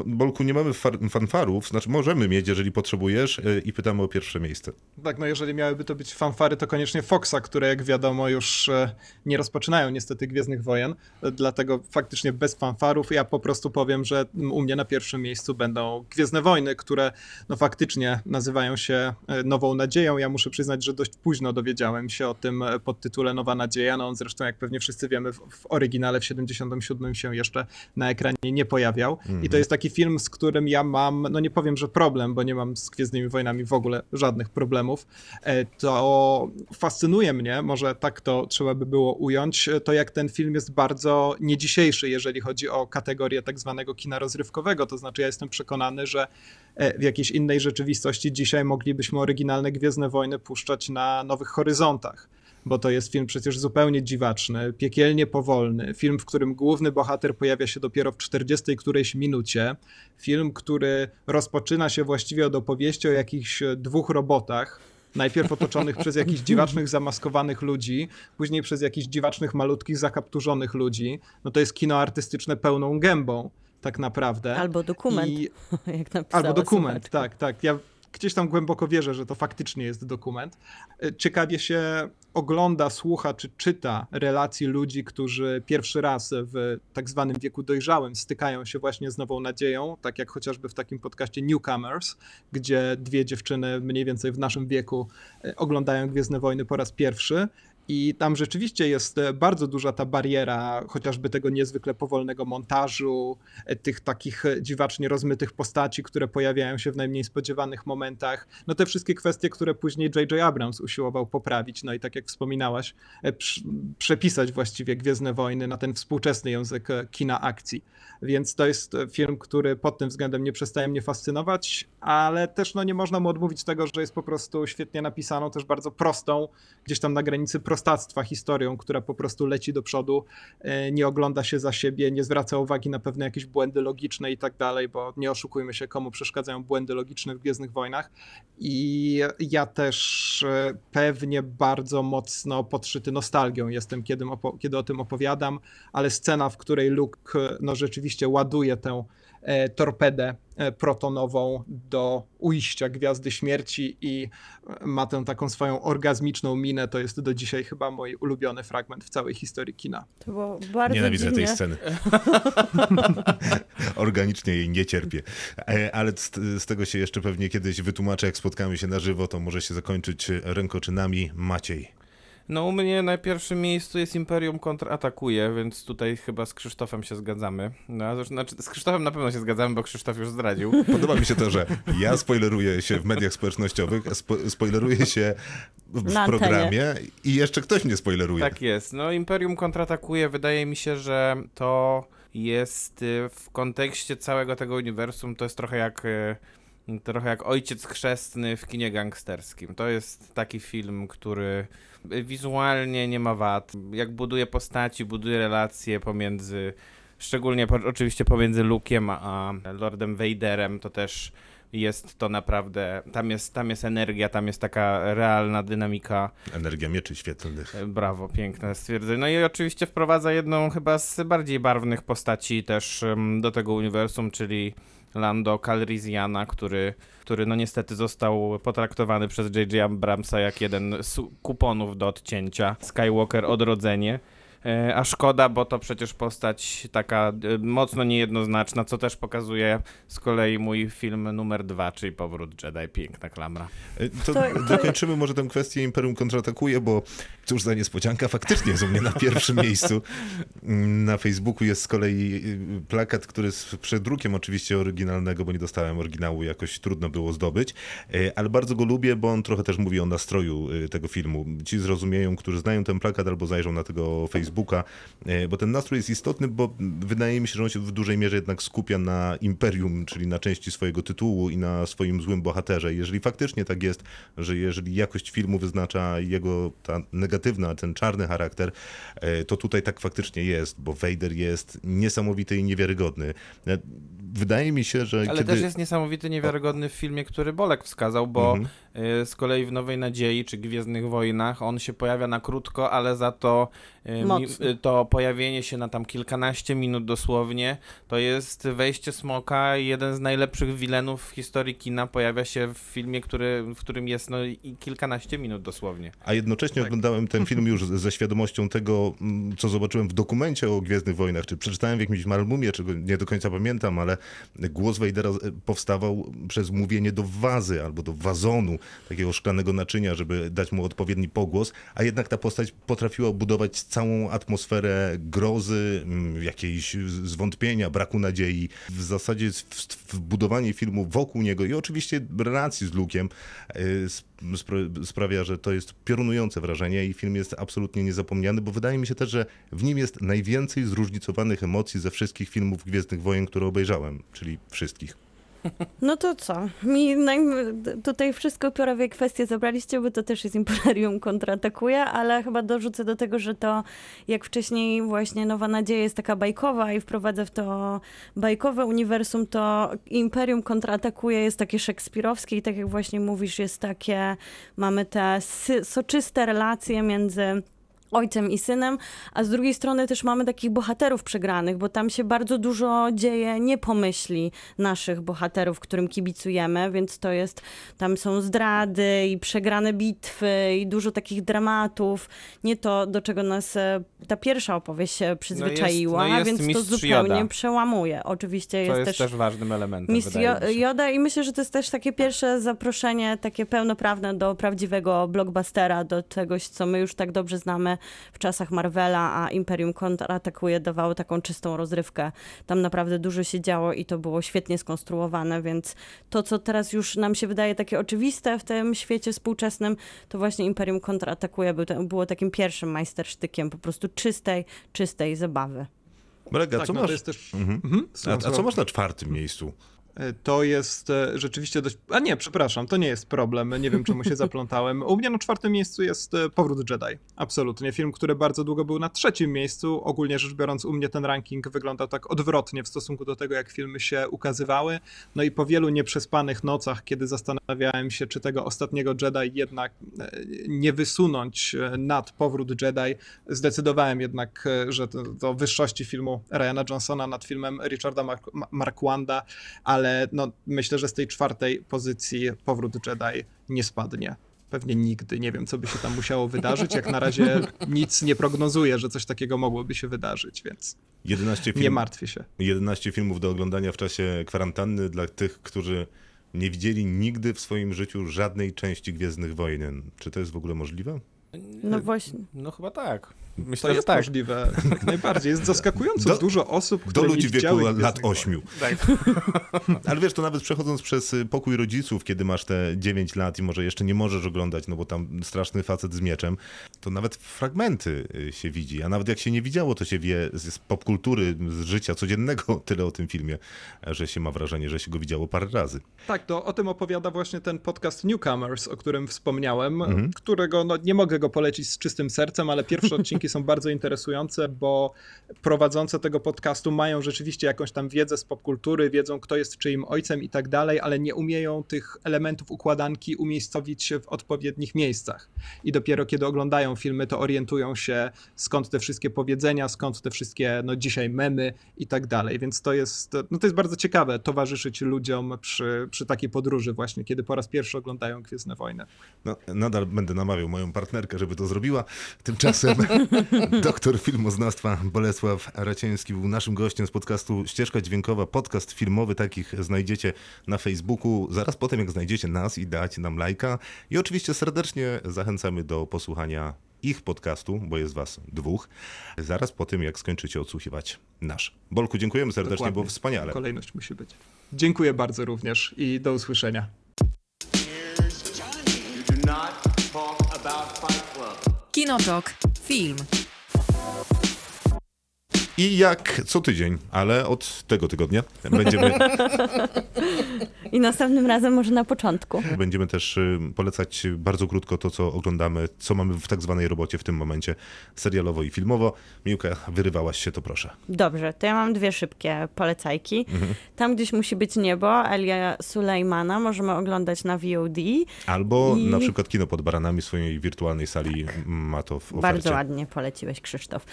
Bolku, nie mamy far- fanfarów, znaczy możemy mieć, jeżeli potrzebujesz e, i pytamy o pierwsze miejsce. Tak, no jeżeli miałyby to być fanfary, to koniecznie Foxa, które jak wiadomo już e, nie rozpoczynają niestety Gwiezdnych Wojen, e, dlatego faktycznie bez fanfarów ja po prostu powiem, że u mnie na pierwszym miejscu będą Gwiezdne Wojny, które no faktycznie nazywają się Nową Nadzieją. Ja muszę przyznać, że dość późno dowiedziałem się o tym podtytule Nowa Nadzieja, no on zresztą jak pewnie wszyscy wiemy w, w oryginale w 77 się jeszcze na ekranie nie pojawiał i to jest taki film, z którym ja mam, no nie powiem, że problem, bo nie mam z Gwiezdnymi Wojnami w ogóle żadnych problemów, e, to fascynuje mnie, może tak to trzeba by było ująć, e, to jak ten film jest bardzo niedzisiejszy, jeżeli chodzi o kategorię tak zwanego kina rozrywkowego, to znaczy ja jestem przekonany, że e, w jakiejś innej rzeczywistości dzisiaj moglibyśmy oryginalne Gwiezdne Wojny puszczać na Nowych Horyzontach bo to jest film przecież zupełnie dziwaczny, piekielnie powolny, film, w którym główny bohater pojawia się dopiero w 40 którejś minucie, film, który rozpoczyna się właściwie od opowieści o jakichś dwóch robotach, najpierw otoczonych przez jakichś dziwacznych, zamaskowanych ludzi, później przez jakichś dziwacznych, malutkich, zakapturzonych ludzi. No to jest kino artystyczne pełną gębą, tak naprawdę. Albo dokument, I jak napisała Albo dokument, słuchaczka. tak, tak. Ja gdzieś tam głęboko wierzę, że to faktycznie jest dokument. E, Ciekawie się ogląda, słucha czy czyta relacji ludzi, którzy pierwszy raz w tak zwanym wieku dojrzałym stykają się właśnie z nową nadzieją, tak jak chociażby w takim podcaście Newcomers, gdzie dwie dziewczyny mniej więcej w naszym wieku e, oglądają Gwiezdne Wojny po raz pierwszy. I tam rzeczywiście jest e, bardzo duża ta bariera, chociażby tego niezwykle powolnego montażu, e, tych takich e, dziwacznie rozmytych postaci, które pojawiają się w najmniej spodziewanych momentach. No te wszystkie kwestie, które później J.J. Abrams usiłował poprawić, no i tak jak wspominałaś, przepisać właściwie Gwiezdne Wojny na ten współczesny język kina akcji. Więc to jest film, który pod tym względem nie przestaje mnie fascynować, ale też no, nie można mu odmówić tego, że jest po prostu świetnie napisaną, też bardzo prostą, gdzieś tam na granicy prostactwa historią, która po prostu leci do przodu, e, nie ogląda się za siebie, nie zwraca uwagi na pewne jakieś błędy logiczne i tak dalej, bo nie oszukujmy się, komu przeszkadzają błędy logiczne w Gwiezdnych Wojnach. I ja też e, pewnie bardzo mocno podszyty nostalgią jestem, kiedy, kiedy o tym opowiadam, ale scena, w której Luke no, rzeczywiście ładuje tę e, torpedę e, protonową do ujścia Gwiazdy Śmierci i e, ma tę taką swoją orgazmiczną minę, to jest do dzisiaj chyba mój ulubiony fragment w całej historii kina. To było bardzo Nienawidzę dziwnie. tej sceny. Organicznie jej nie cierpię. Ale z, z tego się jeszcze pewnie kiedyś wytłumaczę, jak spotkamy się na żywo, to może się zakończyć rękoczynami. Maciej. No u mnie na pierwszym miejscu jest Imperium kontratakuje, więc tutaj chyba z Krzysztofem się zgadzamy. No, znaczy, z Krzysztofem na pewno się zgadzamy, bo Krzysztof już zdradził. Podoba mi się to, że ja spoileruję się w mediach społecznościowych, spo, spoileruję się w Na antenie. programie i jeszcze ktoś mnie spoileruje. Tak jest. No Imperium kontratakuje, wydaje mi się, że to jest y, w kontekście całego tego uniwersum, to jest trochę jak y, trochę jak Ojciec Chrzestny w kinie gangsterskim. To jest taki film, który wizualnie nie ma wad. Jak buduje postaci, buduje relacje pomiędzy szczególnie po, oczywiście pomiędzy Luke'em a Lordem Vaderem, to też jest to naprawdę, tam jest, tam jest energia, tam jest taka realna dynamika. Energia mieczy świetlnych. E, Brawo, piękne stwierdzenie. No i oczywiście wprowadza jedną chyba z bardziej barwnych postaci też do tego uniwersum, czyli Lando Calrissiana, który, który no niestety został potraktowany przez J.J. Abramsa jak jeden z kuponów do odcięcia. Skywalker Odrodzenie. E, A szkoda, bo to przecież postać taka e, mocno niejednoznaczna, co też pokazuje z kolei mój film numer dwa, czyli Powrót Jedi. Piękna klamra. E, To, To- to- dokończymy może tę kwestię Imperium kontratakuje, bo cóż za niespodzianka, faktycznie jest u mnie na pierwszym miejscu. Na Facebooku jest z kolei y, plakat, który z przedrukiem oczywiście oryginalnego, bo nie dostałem oryginału, jakoś trudno było zdobyć, E, ale bardzo go lubię, bo on trochę też mówi o nastroju y, tego filmu. Ci zrozumieją, którzy znają ten plakat albo zajrzą na tego Facebooka, bo ten nastrój jest istotny, bo wydaje mi się, że on się w dużej mierze jednak skupia na Imperium, czyli na części swojego tytułu i na swoim złym bohaterze. Jeżeli faktycznie tak jest, że jeżeli jakość filmu wyznacza jego ta negatywna, ten czarny charakter, e, to tutaj tak faktycznie jest, bo Vader jest niesamowity i niewiarygodny. E, Wydaje mi się, że Ale kiedy... też jest niesamowity, niewiarygodny w filmie, który Bolek wskazał, bo Mhm. Y, z kolei w Nowej Nadziei czy Gwiezdnych Wojnach on się pojawia na krótko, ale za to Mocno. y, to pojawienie się na tam kilkanaście minut dosłownie, to jest wejście Smoka, jeden z najlepszych wilenów w historii kina pojawia się w filmie, który, w którym jest no, i kilkanaście minut dosłownie. A jednocześnie oglądałem ten film już ze świadomością tego, mm, co zobaczyłem w dokumencie o Gwiezdnych Wojnach, czy przeczytałem w jakimś albumie, czego nie do końca pamiętam, ale głos Vadera e, powstawał przez mówienie do wazy albo do wazonu, takiego szklanego naczynia, żeby dać mu odpowiedni pogłos, a jednak ta postać potrafiła budować całą atmosferę grozy, mm, jakiejś zwątpienia, braku nadziei. W zasadzie wbudowanie filmu wokół niego i oczywiście relacji z sp- spra- sprawia, że to jest piorunujące wrażenie i film jest absolutnie niezapomniany, bo wydaje mi się też, że w nim jest najwięcej zróżnicowanych emocji ze wszystkich filmów Gwiezdnych Wojen, które obejrzałem, czyli wszystkich. No to co? Mi tutaj wszystko prawie kwestie zabraliście, bo to też jest Imperium kontratakuje, ale chyba dorzucę do tego, że to jak wcześniej właśnie Nowa Nadzieja jest taka bajkowa i wprowadza w to bajkowe uniwersum, to Imperium kontratakuje jest takie szekspirowskie i tak jak właśnie mówisz, jest takie, mamy te soczyste relacje między ojcem i synem, a z drugiej strony też mamy takich bohaterów przegranych, bo tam się bardzo dużo dzieje nie pomyśli naszych bohaterów, którym kibicujemy, więc to jest, tam są zdrady i przegrane bitwy i dużo takich dramatów, nie to, do czego nas e, ta pierwsza opowieść się przyzwyczaiła, no jest więc to mistrz zupełnie Yoda. przełamuje. Oczywiście To jest, jest też też ważnym elementem, Miss wydaje Jo- mi się. Joda i myślę, że to jest też takie pierwsze zaproszenie, takie pełnoprawne do prawdziwego blockbustera, do czegoś, co my już tak dobrze znamy w czasach Marvela, a Imperium kontratakuje dawało taką czystą rozrywkę. Tam naprawdę dużo się działo i to było świetnie skonstruowane, więc to, co teraz już nam się wydaje takie oczywiste w tym świecie współczesnym, to właśnie Imperium kontratakuje był, było takim pierwszym majstersztykiem po prostu czystej, czystej zabawy. Braga, Tak, co no masz? to jest też... Mhm. Mhm, A, a co masz na czwartym miejscu? To jest e, rzeczywiście dość. A nie, przepraszam, to nie jest problem. Nie wiem, czemu się zaplątałem. U mnie na czwartym miejscu jest e, Powrót Jedi. Absolutnie. Film, który bardzo długo był na trzecim miejscu. Ogólnie rzecz biorąc, u mnie ten ranking wygląda tak odwrotnie w stosunku do tego, jak filmy się ukazywały. No i po wielu nieprzespanych nocach, kiedy zastanawiałem się, czy tego ostatniego Jedi jednak e, nie wysunąć nad Powrót Jedi, zdecydowałem jednak, że to, to wyższości filmu Ryana Johnsona nad filmem Richarda Mark- Marquanda, ale no, myślę, że z tej czwartej pozycji Powrót Jedi nie spadnie. Pewnie nigdy. Nie wiem, co by się tam musiało wydarzyć. Jak na razie nic nie prognozuję, że coś takiego mogłoby się wydarzyć, więc 11 nie film, martwię się. 11 filmów do oglądania w czasie kwarantanny dla tych, którzy nie widzieli nigdy w swoim życiu żadnej części Gwiezdnych Wojen. Czy to jest w ogóle możliwe? No właśnie. No chyba tak. To Myślę, że jest tak. możliwe. Jak najbardziej. Jest zaskakująco Do- dużo osób, Do które ludzi nie w wieku lat. 8. tak. Ale wiesz, to nawet przechodząc przez y, pokój rodziców, kiedy masz te 9 lat i może jeszcze nie możesz oglądać, no bo tam straszny facet z mieczem, to nawet fragmenty y, się widzi. A nawet jak się nie widziało, to się wie z z popkultury, z życia codziennego tyle o tym filmie, że się ma wrażenie, że się go widziało parę razy. Tak, to o tym opowiada właśnie ten podcast Newcomers, o którym wspomniałem, Mhm. którego no, nie mogę go polecić z czystym sercem, ale pierwsze odcinki odcinki są bardzo interesujące, bo prowadzące tego podcastu mają rzeczywiście jakąś tam wiedzę z popkultury, wiedzą kto jest czyim ojcem i tak dalej, ale nie umieją tych elementów układanki umiejscowić się w odpowiednich miejscach. I dopiero kiedy oglądają filmy, to orientują się skąd te wszystkie powiedzenia, skąd te wszystkie, no dzisiaj memy i tak dalej. Więc to jest, no to jest bardzo ciekawe towarzyszyć ludziom przy, przy takiej podróży właśnie, kiedy po raz pierwszy oglądają Gwiezdne Wojny. No, nadal będę namawiał moją partnerkę, żeby to zrobiła. Tymczasem doktor filmoznawstwa Bolesław Raciński był naszym gościem z podcastu Ścieżka Dźwiękowa. Podcast filmowy takich znajdziecie na Facebooku. Zaraz potem, jak znajdziecie nas i dacie nam lajka. I oczywiście serdecznie zachęcamy do posłuchania ich podcastu, bo jest was dwóch, zaraz po tym, jak skończycie odsłuchiwać nasz. Bolku, dziękujemy serdecznie, Dokładnie. było wspaniale. Kolejność musi być. Dziękuję bardzo również i do usłyszenia. Kinotok. Film. I jak co tydzień, ale od tego tygodnia będziemy I następnym razem może na początku. Będziemy też y, polecać bardzo krótko to, co oglądamy, co mamy w tak zwanej robocie w tym momencie, serialowo i filmowo. Miłka, wyrywałaś się, to proszę. Dobrze, to ja mam dwie szybkie polecajki. Tam gdzieś musi być niebo, Elia Sulejmana, możemy oglądać na VOD. Albo I- na przykład kino pod baranami w swojej wirtualnej sali ma to w ofercie. Bardzo ładnie poleciłeś, Krzysztof.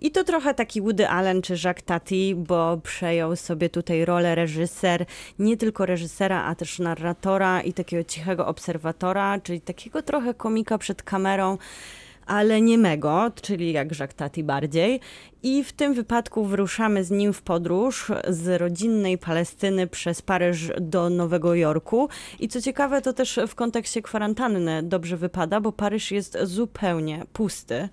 I to trochę taki Woody Allen czy Jacques Tati, bo przejął sobie tutaj rolę reżyser, nie tylko reżysera, a też narratora i takiego cichego obserwatora, czyli takiego trochę komika przed kamerą, ale niemego, czyli jak Jacques Tati bardziej. I w tym wypadku wyruszamy z nim w podróż z rodzinnej Palestyny przez Paryż do Nowego Jorku. I co ciekawe, to też w kontekście kwarantanny dobrze wypada, bo Paryż jest zupełnie pusty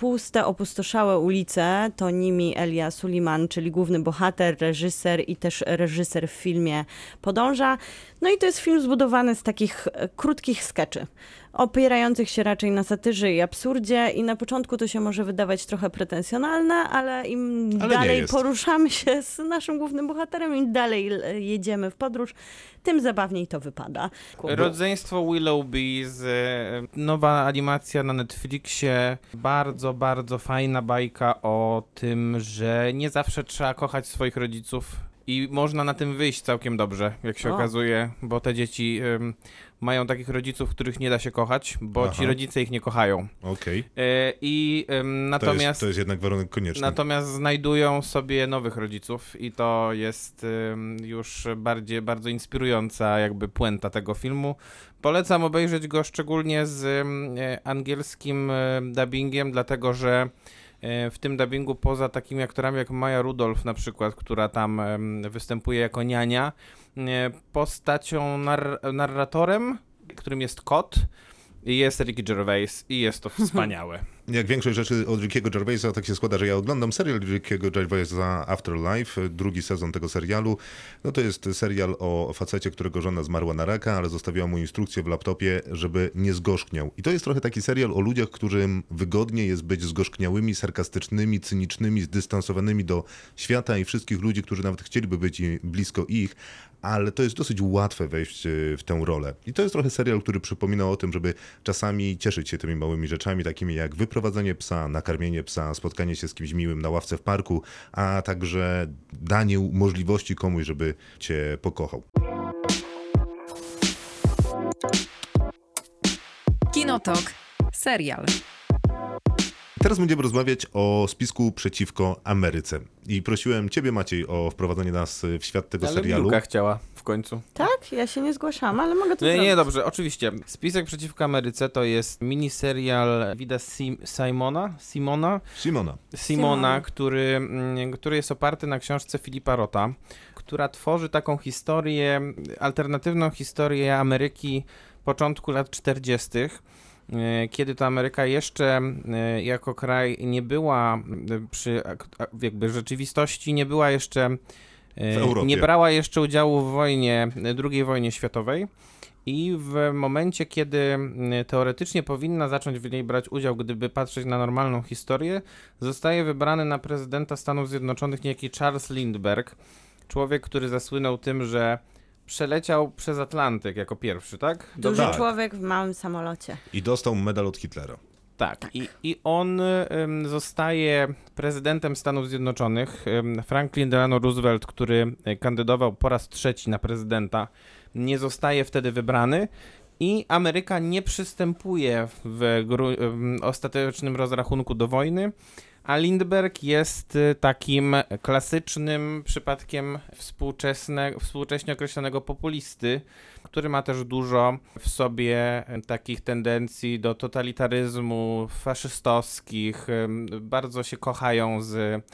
puste, opustoszałe ulice, to nimi Elia Suliman, czyli główny bohater, reżyser i też reżyser w filmie podąża. No i to jest film zbudowany z takich e, krótkich skeczy, opierających się raczej na satyrze i absurdzie i na początku to się może wydawać trochę pretensjonalne, ale im Ale dalej poruszamy się z naszym głównym bohaterem, im dalej jedziemy w podróż, tym zabawniej to wypada. Rodzeństwo Willoughby z e, nowa animacja na Netflixie. Bardzo, bardzo fajna bajka o tym, że nie zawsze trzeba kochać swoich rodziców. I można na tym wyjść całkiem dobrze, jak się O. okazuje, bo te dzieci mają takich rodziców, których nie da się kochać, bo ci Aha. rodzice ich nie kochają. Okej, E, I em, to, jest, natomiast to jest jednak warunek konieczny. Natomiast znajdują sobie nowych rodziców i to jest ym, już bardziej, bardzo inspirująca jakby puenta tego filmu. Polecam obejrzeć go szczególnie z ym, e, angielskim e, dubbingiem, dlatego że w tym dubbingu poza takimi aktorami jak Maja Rudolph na przykład, która tam występuje jako niania, postacią nar- narratorem, którym jest kot, jest Ricky Gervais i jest to wspaniałe. Jak większość rzeczy od Rickiego Gervaisa, tak się składa, że ja oglądam serial Rickiego Gervaisa Afterlife, drugi sezon tego serialu. No to jest serial o facecie, którego żona zmarła na raka, ale zostawiła mu instrukcję w laptopie, żeby nie zgorzkniał. I to jest trochę taki serial o ludziach, którym wygodnie jest być zgorzkniałymi, sarkastycznymi, cynicznymi, zdystansowanymi do świata i wszystkich ludzi, którzy nawet chcieliby być i- blisko ich, ale to jest dosyć łatwe wejść e, w tę rolę. I to jest trochę serial, który przypomina o tym, żeby czasami cieszyć się tymi małymi rzeczami, takimi jak wyprowadzenie psa, nakarmienie psa, spotkanie się z kimś miłym na ławce w parku, a także danie możliwości komuś, żeby cię pokochał. Kinotok. Serial. Teraz będziemy rozmawiać o spisku przeciwko Ameryce. I prosiłem ciebie, Maciej, o wprowadzenie nas w świat tego Ale serialu. Miłka chciała w końcu. Tak, ja się nie zgłaszam, ale mogę to Nie, zrobić. nie, dobrze, oczywiście. Spisek przeciwko Ameryce to jest miniserial Vida Sim Simona, Simona, Simona. Simona, Simona. który, mm, który jest oparty na książce Filipa Rota, która tworzy taką historię, alternatywną historię Ameryki początku lat 40., e, kiedy to Ameryka jeszcze e, jako kraj nie była e, przy jakby rzeczywistości, nie była jeszcze e, nie brała jeszcze udziału w wojnie, II wojnie światowej. I w momencie, kiedy teoretycznie powinna zacząć w niej brać udział, gdyby patrzeć na normalną historię, zostaje wybrany na prezydenta Stanów Zjednoczonych niejaki Charles Lindbergh, człowiek, który zasłynął tym, że przeleciał przez Atlantyk jako pierwszy, tak? Duży Tak. człowiek w małym samolocie. I dostał medal od Hitlera. Tak, I, i on zostaje prezydentem Stanów Zjednoczonych. Franklin Delano Roosevelt, który e, kandydował po raz trzeci na prezydenta, nie zostaje wtedy wybrany. I Ameryka nie przystępuje w gru- em, ostatecznym rozrachunku do wojny, a Lindbergh jest y, takim klasycznym przypadkiem współczesne, współcześnie określonego populisty, który ma też dużo w sobie takich tendencji do totalitaryzmu, faszystowskich. Ym, Bardzo się kochają z.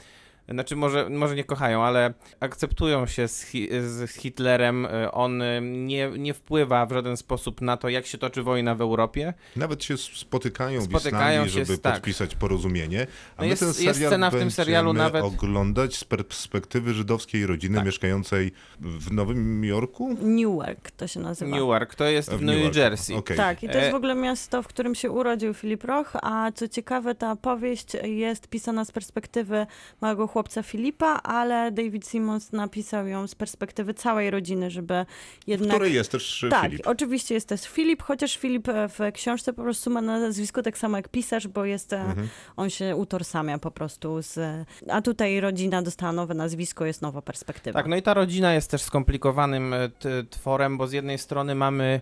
Znaczy, może, może nie kochają, ale akceptują się z, Hi- z Hitlerem. Y, On y, nie, nie wpływa w żaden sposób na to, jak się toczy wojna w Europie. Nawet się spotykają, Spotykają w Islandii, się, żeby tak. podpisać porozumienie. A No my jest- ten jest serial scena w tym serialu nawet- oglądać z perspektywy żydowskiej rodziny Tak. mieszkającej w Nowym Jorku? Newark to się nazywa. Newark to jest w New Newarku. Jersey. Okej. Tak, i to jest E- w ogóle miasto, w którym się urodził Filip Roch, a co ciekawe, ta powieść jest pisana z perspektywy małego chłopca Filipa, ale David Simmons napisał ją z perspektywy całej rodziny, żeby W jednak... której jest też Tak, Filip. oczywiście jest też Filip, chociaż Filip e, w książce po prostu ma nazwisko tak samo jak pisarz, bo jest, e, Mhm. on się utożsamia po prostu z... A tutaj rodzina dostała nowe nazwisko, jest nowa perspektywa. Tak, no i ta rodzina jest też skomplikowanym e, tworem, bo z jednej strony mamy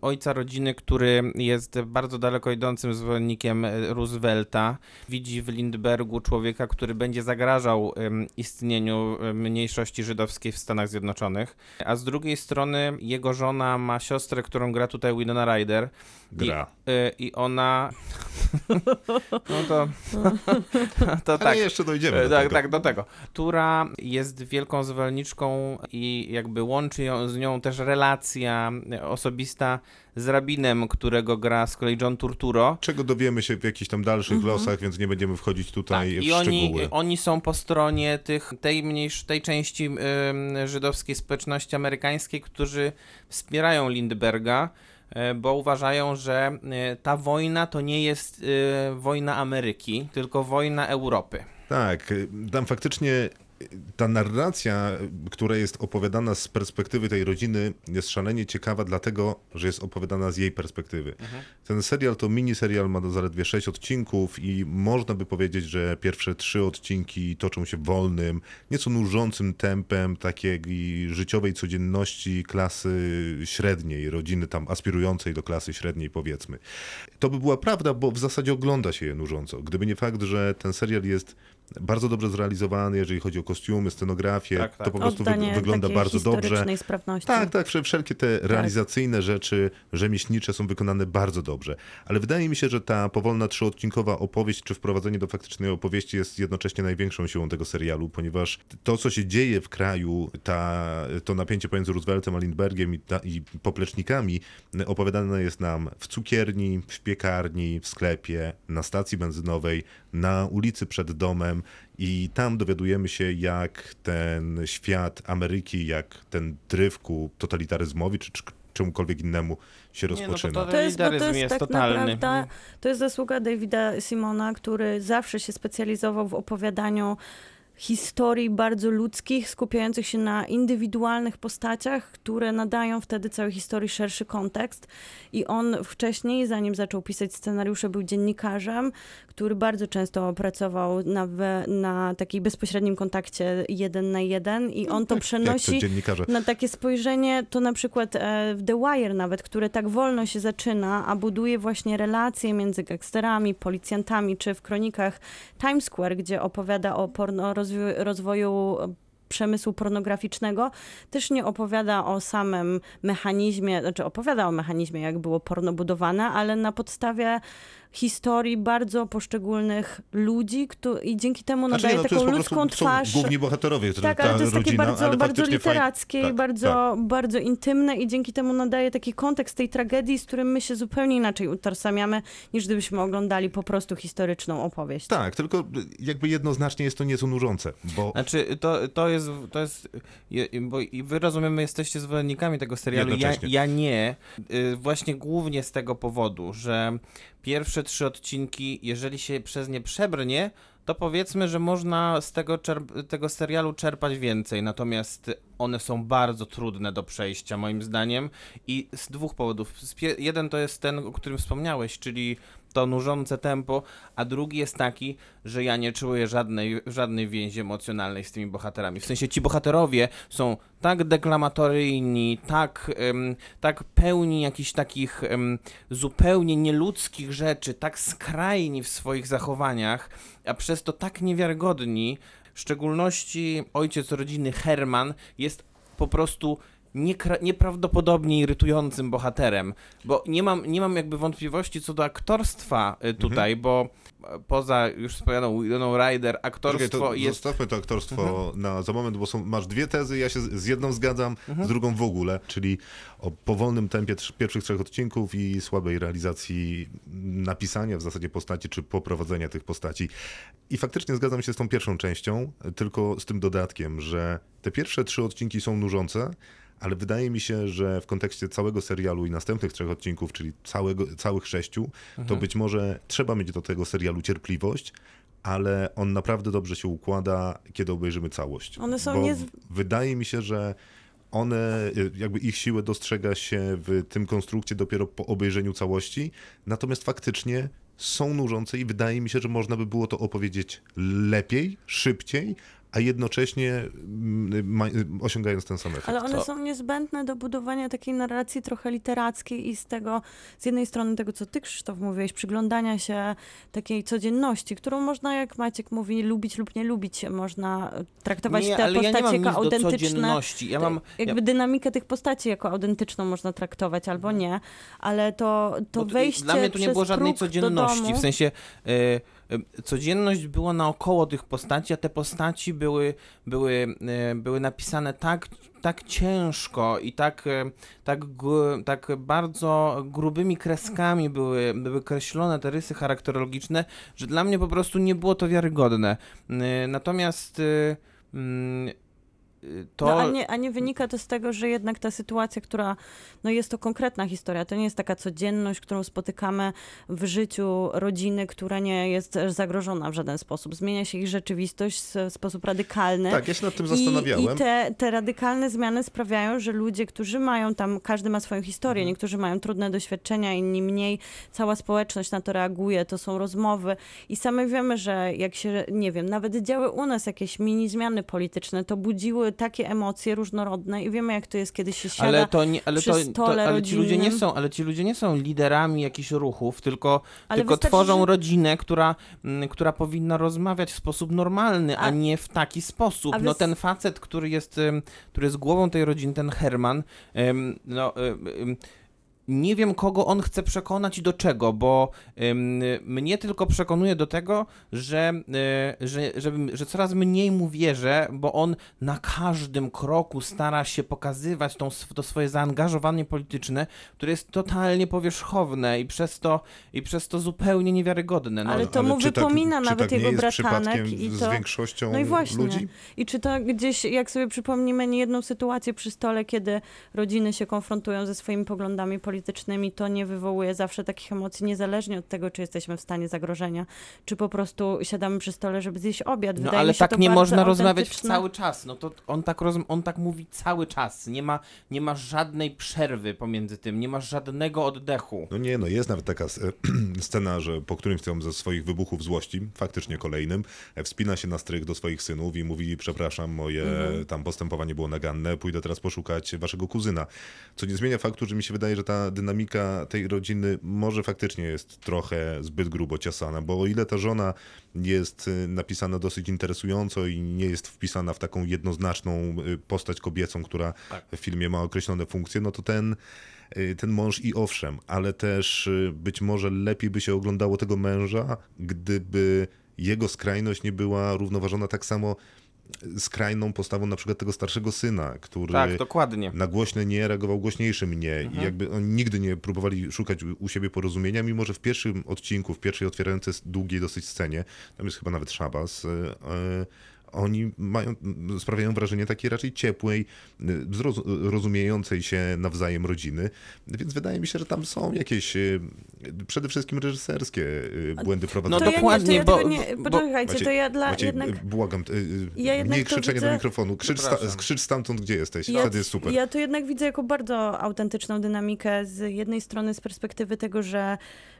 ojca rodziny, który jest bardzo daleko idącym zwolennikiem e, Roosevelta. Widzi w Lindbergu człowieka, który będzie zagrażał istnieniu e, mniejszości żydowskiej w Stanach Zjednoczonych. A z drugiej strony jego żona ma siostrę, którą gra tutaj Winona Ryder. Gra. I, e, I ona... no to... to Ale tak. jeszcze dojdziemy E, do tak, tego. tak, do tego. Która jest wielką zwolenniczką i jakby łączy ją, z nią też relacja osobista z rabinem, którego gra z kolei John Turturro. Czego dowiemy się w jakichś tam dalszych losach, więc nie będziemy wchodzić tutaj Tak, w I oni, szczegóły. oni są po stronie tych, tej, mniejsz, tej części żydowskiej społeczności amerykańskiej, którzy wspierają Lindberga, bo uważają, że e, ta wojna to nie jest e, wojna Ameryki, tylko wojna Europy. Tak, tam faktycznie ta narracja, która jest opowiadana z perspektywy tej rodziny, jest szalenie ciekawa, dlatego, że jest opowiadana z jej perspektywy. Ten serial to miniserial, ma zaledwie 6 odcinków i można by powiedzieć, że pierwsze trzy odcinki toczą się wolnym, nieco nużącym tempem takiej życiowej codzienności klasy średniej, rodziny tam aspirującej do klasy średniej, powiedzmy. To by była prawda, bo w zasadzie ogląda się je nużąco. Gdyby nie fakt, że ten serial jest bardzo dobrze zrealizowany, jeżeli chodzi o kostiumy, scenografię, Tak, tak. to po prostu Oddanie wygląda bardzo dobrze. sprawności. Tak, tak, wsze- wszelkie te realizacyjne rzeczy rzemieślnicze są wykonane bardzo dobrze. Ale wydaje mi się, że ta powolna trzyodcinkowa opowieść, czy wprowadzenie do faktycznej opowieści jest jednocześnie największą siłą tego serialu, ponieważ to, co się dzieje w kraju, ta, to napięcie pomiędzy Rooseveltem a Lindbergiem i, ta, i poplecznikami opowiadane jest nam w cukierni, w piekarni, w sklepie, na stacji benzynowej, na ulicy przed domem i tam dowiadujemy się, jak ten świat Ameryki, jak ten dryf ku totalitaryzmowi, czy, czy czemukolwiek innemu się Nie, no to rozpoczyna. to- jest, bo to jest, jest tak totalny. naprawdę, to jest zasługa Davida Simona, który zawsze się specjalizował w opowiadaniu historii bardzo ludzkich, skupiających się na indywidualnych postaciach, które nadają wtedy całej historii szerszy kontekst. I on wcześniej, zanim zaczął pisać scenariusze, był dziennikarzem, który bardzo często pracował na, na takiej bezpośrednim kontakcie jeden na jeden i on to to przenosi dziennikarze. na takie spojrzenie, to na przykład e, w The Wire nawet, które tak wolno się zaczyna, a buduje właśnie relacje między gangsterami, policjantami, czy w kronikach Times Square, gdzie opowiada o porno, rozwoju, e, przemysłu pornograficznego, też nie opowiada o samym mechanizmie, znaczy opowiada o mechanizmie, jak było porno budowane, ale na podstawie historii bardzo poszczególnych ludzi któ- i dzięki temu Znaczy, nadaje nie, no, to taką jest po ludzką prostu, twarz. Są główni bohaterowie, którzy Tak, ta ale to jest takie rodzina, bardzo, ale bardzo fajnie- literackie i tak, bardzo, bardzo intymne i dzięki temu nadaje taki kontekst tej tragedii, z którym my się zupełnie inaczej utożsamiamy, niż gdybyśmy oglądali po prostu historyczną opowieść. Tak, tylko jakby jednoznacznie jest to nieco nużące, bo Znaczy, to, to jest, to jest, je- bo i wy rozumiem, jesteście zwolennikami tego serialu, ja, ja nie, Y, właśnie głównie z tego powodu, że pierwsze trzy odcinki, jeżeli się przez nie przebrnie, to powiedzmy, że można z tego, tego serialu czerpać więcej, natomiast one są bardzo trudne do przejścia, moim zdaniem, i z dwóch powodów. Z Jeden to jest ten, o którym wspomniałeś, czyli to nużące tempo, a drugi jest taki, że ja nie czuję żadnej, żadnej więzi emocjonalnej z tymi bohaterami. W sensie ci bohaterowie są tak deklamatoryjni, tak, em, tak pełni jakichś takich em, zupełnie nieludzkich rzeczy, tak skrajni w swoich zachowaniach, a przez to tak niewiarygodni. W szczególności ojciec rodziny Herman jest po prostu nieprawdopodobnie irytującym bohaterem, bo nie mam, nie mam jakby wątpliwości co do aktorstwa y, tutaj, bo e, poza już wspomnianą Widoną Ryder, aktorstwo Czekaj, jest... zostawmy to aktorstwo Mhm. na za moment, bo są, masz dwie tezy, ja się z jedną zgadzam, z drugą w ogóle, czyli o powolnym tempie trz- pierwszych trzech odcinków i słabej realizacji napisania w zasadzie postaci, czy poprowadzenia tych postaci. I faktycznie zgadzam się z tą pierwszą częścią, tylko z tym dodatkiem, że te pierwsze trzy odcinki są nużące, ale wydaje mi się, że w kontekście całego serialu i następnych trzech odcinków, czyli całego, całych sześciu, to być może trzeba mieć do tego serialu cierpliwość, ale on naprawdę dobrze się układa, kiedy obejrzymy całość. One są Bo niez- Wydaje mi się, że one, y, jakby ich siłę dostrzega się w tym konstrukcie dopiero po obejrzeniu całości, natomiast faktycznie są nużące i wydaje mi się, że można by było to opowiedzieć lepiej, szybciej, a jednocześnie mm, ma, osiągając ten sam efekt. Ale one To- są niezbędne do budowania takiej narracji trochę literackiej i z tego, z jednej strony tego, co ty Krzysztof mówiłeś, przyglądania się takiej codzienności, którą można, jak Maciek mówi, lubić lub nie lubić, można traktować nie, te ale ja nie postacie mam jako nic do autentyczne. codzienności. Ja mam, Jakby dynamikę tych postaci jako autentyczną można traktować albo nie, ale to, to Bo wejście Dla mnie tu nie przez było żadnej do codzienności, domu, w sensie e, e, codzienność była naokoło tych postaci, a te postaci były, były, e, były napisane tak, tak ciężko i tak, e, tak, tak bardzo grubymi kreskami były, były kreślone te rysy charakterologiczne, że dla mnie po prostu nie było to wiarygodne. Natomiast e, to... No, a, nie, a nie wynika to z tego, że jednak ta sytuacja, która no jest to konkretna historia, to nie jest taka codzienność, którą spotykamy w życiu rodziny, która nie jest zagrożona w żaden sposób. Zmienia się ich rzeczywistość w sposób radykalny. Tak, ja się nad tym I, zastanawiałem. i te, te radykalne zmiany sprawiają, że ludzie, którzy mają tam, każdy ma swoją historię, Mhm. niektórzy mają trudne doświadczenia, inni mniej, cała społeczność na to reaguje, to są rozmowy i same wiemy, że jak się, nie wiem, nawet działy u nas jakieś mini zmiany polityczne, to budziły takie emocje różnorodne i wiemy, jak to jest, kiedy się siada Ale to nie, ale przy to, to, stole ale ci ludzie nie są, ale ci ludzie nie są liderami jakichś ruchów, tylko, Ale tylko wystarczy, tworzą że- rodzinę, która, mm, która powinna rozmawiać w sposób normalny, a, A- nie w taki sposób. No ten facet, który jest, który jest głową tej rodziny, ten Herman, no nie wiem, kogo on chce przekonać i do czego, bo ym, mnie tylko przekonuje do tego, że, y, że, że, że coraz mniej mu wierzę, bo on na każdym kroku stara się pokazywać tą, to swoje zaangażowanie polityczne, które jest totalnie powierzchowne i przez to, i przez to zupełnie niewiarygodne. No, Ale to mu czy wypomina tak, nawet czy tak jego nie jest bratanek i z to- większością No i właśnie. ludzi? I czy to gdzieś, jak sobie przypomnimy niejedną sytuację przy stole, kiedy rodziny się konfrontują ze swoimi poglądami politycznymi, to nie wywołuje zawsze takich emocji, niezależnie od tego, czy jesteśmy w stanie zagrożenia, czy po prostu siadamy przy stole, żeby zjeść obiad. No Wydaje ale mi się tak to nie bardzo można rozmawiać cały czas. No to on tak, roz, on tak mówi cały czas. Nie ma, nie ma żadnej przerwy pomiędzy tym, nie ma żadnego oddechu. No nie, no jest nawet taka scena, że po którymś ze swoich wybuchów złości, faktycznie kolejnym, e, wspina się na strych do swoich synów i mówi, przepraszam, moje tam postępowanie było naganne, pójdę teraz poszukać waszego kuzyna. Co nie zmienia faktu, że mi się wydaje, że ta dynamika tej rodziny może faktycznie jest trochę zbyt grubo ciasana, bo o ile ta żona jest y, napisana dosyć interesująco i nie jest wpisana w taką jednoznaczną y, postać kobiecą, która w filmie ma określone funkcje, no to ten y, ten mąż i owszem, ale też być może lepiej by się oglądało tego męża, gdyby jego skrajność nie była równoważona tak samo skrajną postawą na przykład tego starszego syna, który Tak, dokładnie. na głośne nie reagował głośniejszym nie i jakby oni nigdy nie próbowali szukać u- siebie porozumienia, mimo że w pierwszym odcinku, w pierwszej otwierającej długiej dosyć scenie, tam jest chyba nawet Szabas, y, y, oni mają, sprawiają wrażenie takiej raczej ciepłej, y, rozumiejącej się nawzajem rodziny, więc wydaje mi się, że tam są jakieś y, przede wszystkim reżyserskie y, błędy prowadzone. No to ja dokładnie, nie, to ja bo- nie, bo- poczekajcie, Maciej, to ja dla Maciej, jednak... błagam, Ja jednak mniej to krzyczenia do widzę- mikrofonu, krzycz, sta, krzycz stamtąd, gdzie jesteś, Ja- wtedy jest super. Ja to jednak widzę jako bardzo autentyczną dynamikę. Z jednej strony z perspektywy tego, że,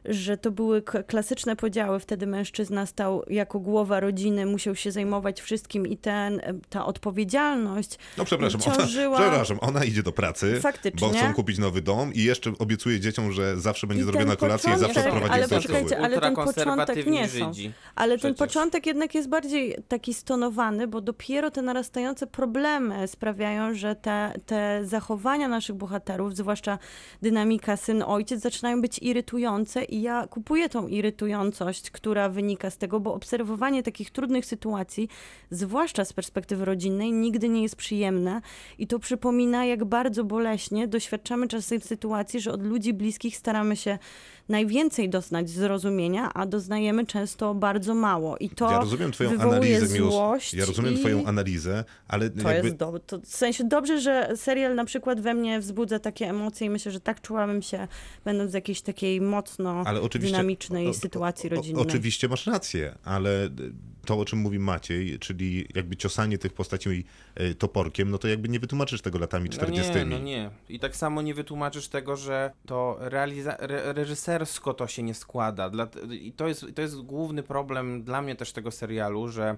że to były klasyczne podziały. Wtedy mężczyzna stał jako głowa rodziny, musiał się zajmować wszystkim i ten, ta odpowiedzialność No przepraszam, ciążyła... ona, przepraszam, ona idzie do pracy, Faktycznie. bo chcą kupić nowy dom i jeszcze obiecuje dzieciom, że zawsze będzie I zrobiona ten kolacja i zawsze sprowadzi ale poczekajcie, ale ten początek nie są. Ale ten Przecież. początek jednak jest bardziej taki stonowany, bo dopiero te narastające problemy sprawiają, że te, te zachowania naszych bohaterów, zwłaszcza dynamika syn-ojciec, zaczynają być irytujące i ja kupuję tą irytującość, która wynika z tego, bo obserwowanie takich trudnych sytuacji, zwłaszcza z perspektywy rodzinnej, nigdy nie jest przyjemne i to przypomina, jak bardzo boleśnie doświadczamy czasem sytuacji, że od ludzi bliskich staramy się najwięcej doznać zrozumienia, a doznajemy często bardzo mało. I to Ja rozumiem twoją analizę, złość ja rozumiem i... twoją analizę, ale To jakby... jest do, to w sensie dobrze, że serial na przykład we mnie wzbudza takie emocje i myślę, że tak czułabym się, będąc w jakiejś takiej mocno dynamicznej o- o- sytuacji o- rodzinnej. Oczywiście masz rację, ale to, o czym mówi Maciej, czyli jakby ciosanie tych postaci e, toporkiem, no to jakby nie wytłumaczysz tego latami 40. No nie, no nie. I tak samo nie wytłumaczysz tego, że to realiza- re- reżysersko to się nie składa. Dla- I to jest, to jest główny problem dla mnie też tego serialu, że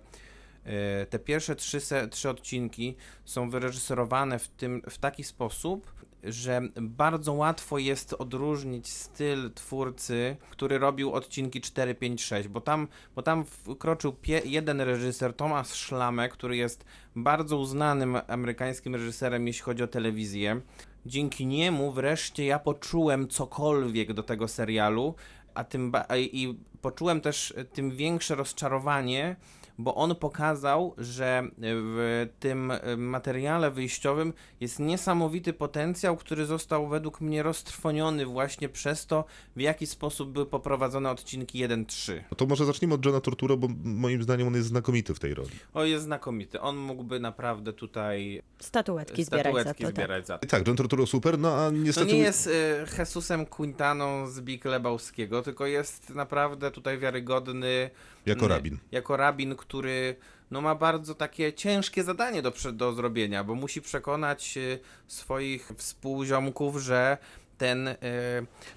te pierwsze trzy, trzy odcinki są wyreżyserowane w, tym, w taki sposób, że bardzo łatwo jest odróżnić styl twórcy, który robił odcinki 4, 5, 6, bo tam, bo tam wkroczył jeden reżyser, Thomas Schlamme, który jest bardzo uznanym amerykańskim reżyserem, jeśli chodzi o telewizję. Dzięki niemu wreszcie ja poczułem cokolwiek do tego serialu, a tym i poczułem też e, tym większe rozczarowanie, bo on pokazał, że e, w tym e, materiale wyjściowym jest niesamowity potencjał, który został według mnie roztrwoniony właśnie przez to, w jaki sposób były poprowadzone odcinki 1-3. No to może zacznijmy od Johna Turturro, bo moim zdaniem on jest znakomity w tej roli. O, jest znakomity. On mógłby naprawdę tutaj Statuetki zbierać za to. Tak. zbierać za to. Tak, John Turturro super, no a To niestety... nie jest y, Jesusem Quintaną z Big Lebowskiego, tylko jest naprawdę tutaj wiarygodny. Jako mm, rabin. Jako rabin, który no, ma bardzo takie ciężkie zadanie do, do zrobienia, bo musi przekonać y, swoich współziomków, że ten y,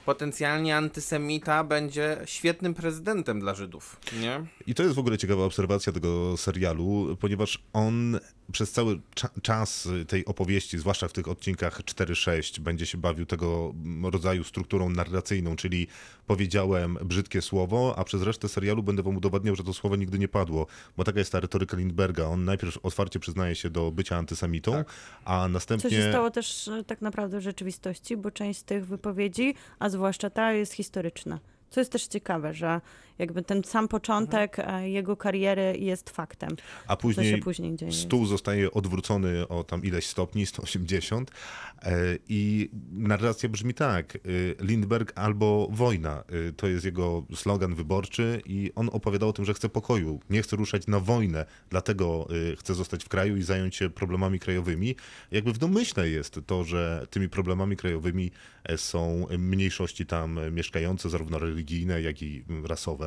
potencjalnie antysemita będzie świetnym prezydentem dla Żydów, nie? I to jest w ogóle ciekawa obserwacja tego serialu, ponieważ on przez cały cza- czas tej opowieści, zwłaszcza w tych odcinkach 4-6, będzie się bawił tego rodzaju strukturą narracyjną, czyli powiedziałem brzydkie słowo, a przez resztę serialu będę wam udowadniał, że to słowo nigdy nie padło, bo taka jest ta retoryka Lindberga. On najpierw otwarcie przyznaje się do bycia antysemitą, a Co następnie... się stało też e, tak naprawdę w rzeczywistości, bo część z tych wypowiedzi, a zwłaszcza ta, jest historyczna. Co jest też ciekawe, że jakby ten sam początek e, jego kariery jest faktem. A później, później dzieje. stół zostaje odwrócony o tam ileś stopni, 180 e, i narracja brzmi tak, y, Lindbergh albo wojna, to jest jego slogan wyborczy i on opowiadał o tym, że chce pokoju, nie chce ruszać na wojnę, dlatego chce zostać w kraju i zająć się problemami krajowymi. Jakby w domyśle jest to, że tymi problemami krajowymi e, są mniejszości tam e, mieszkające, zarówno religijne, jak i rasowe.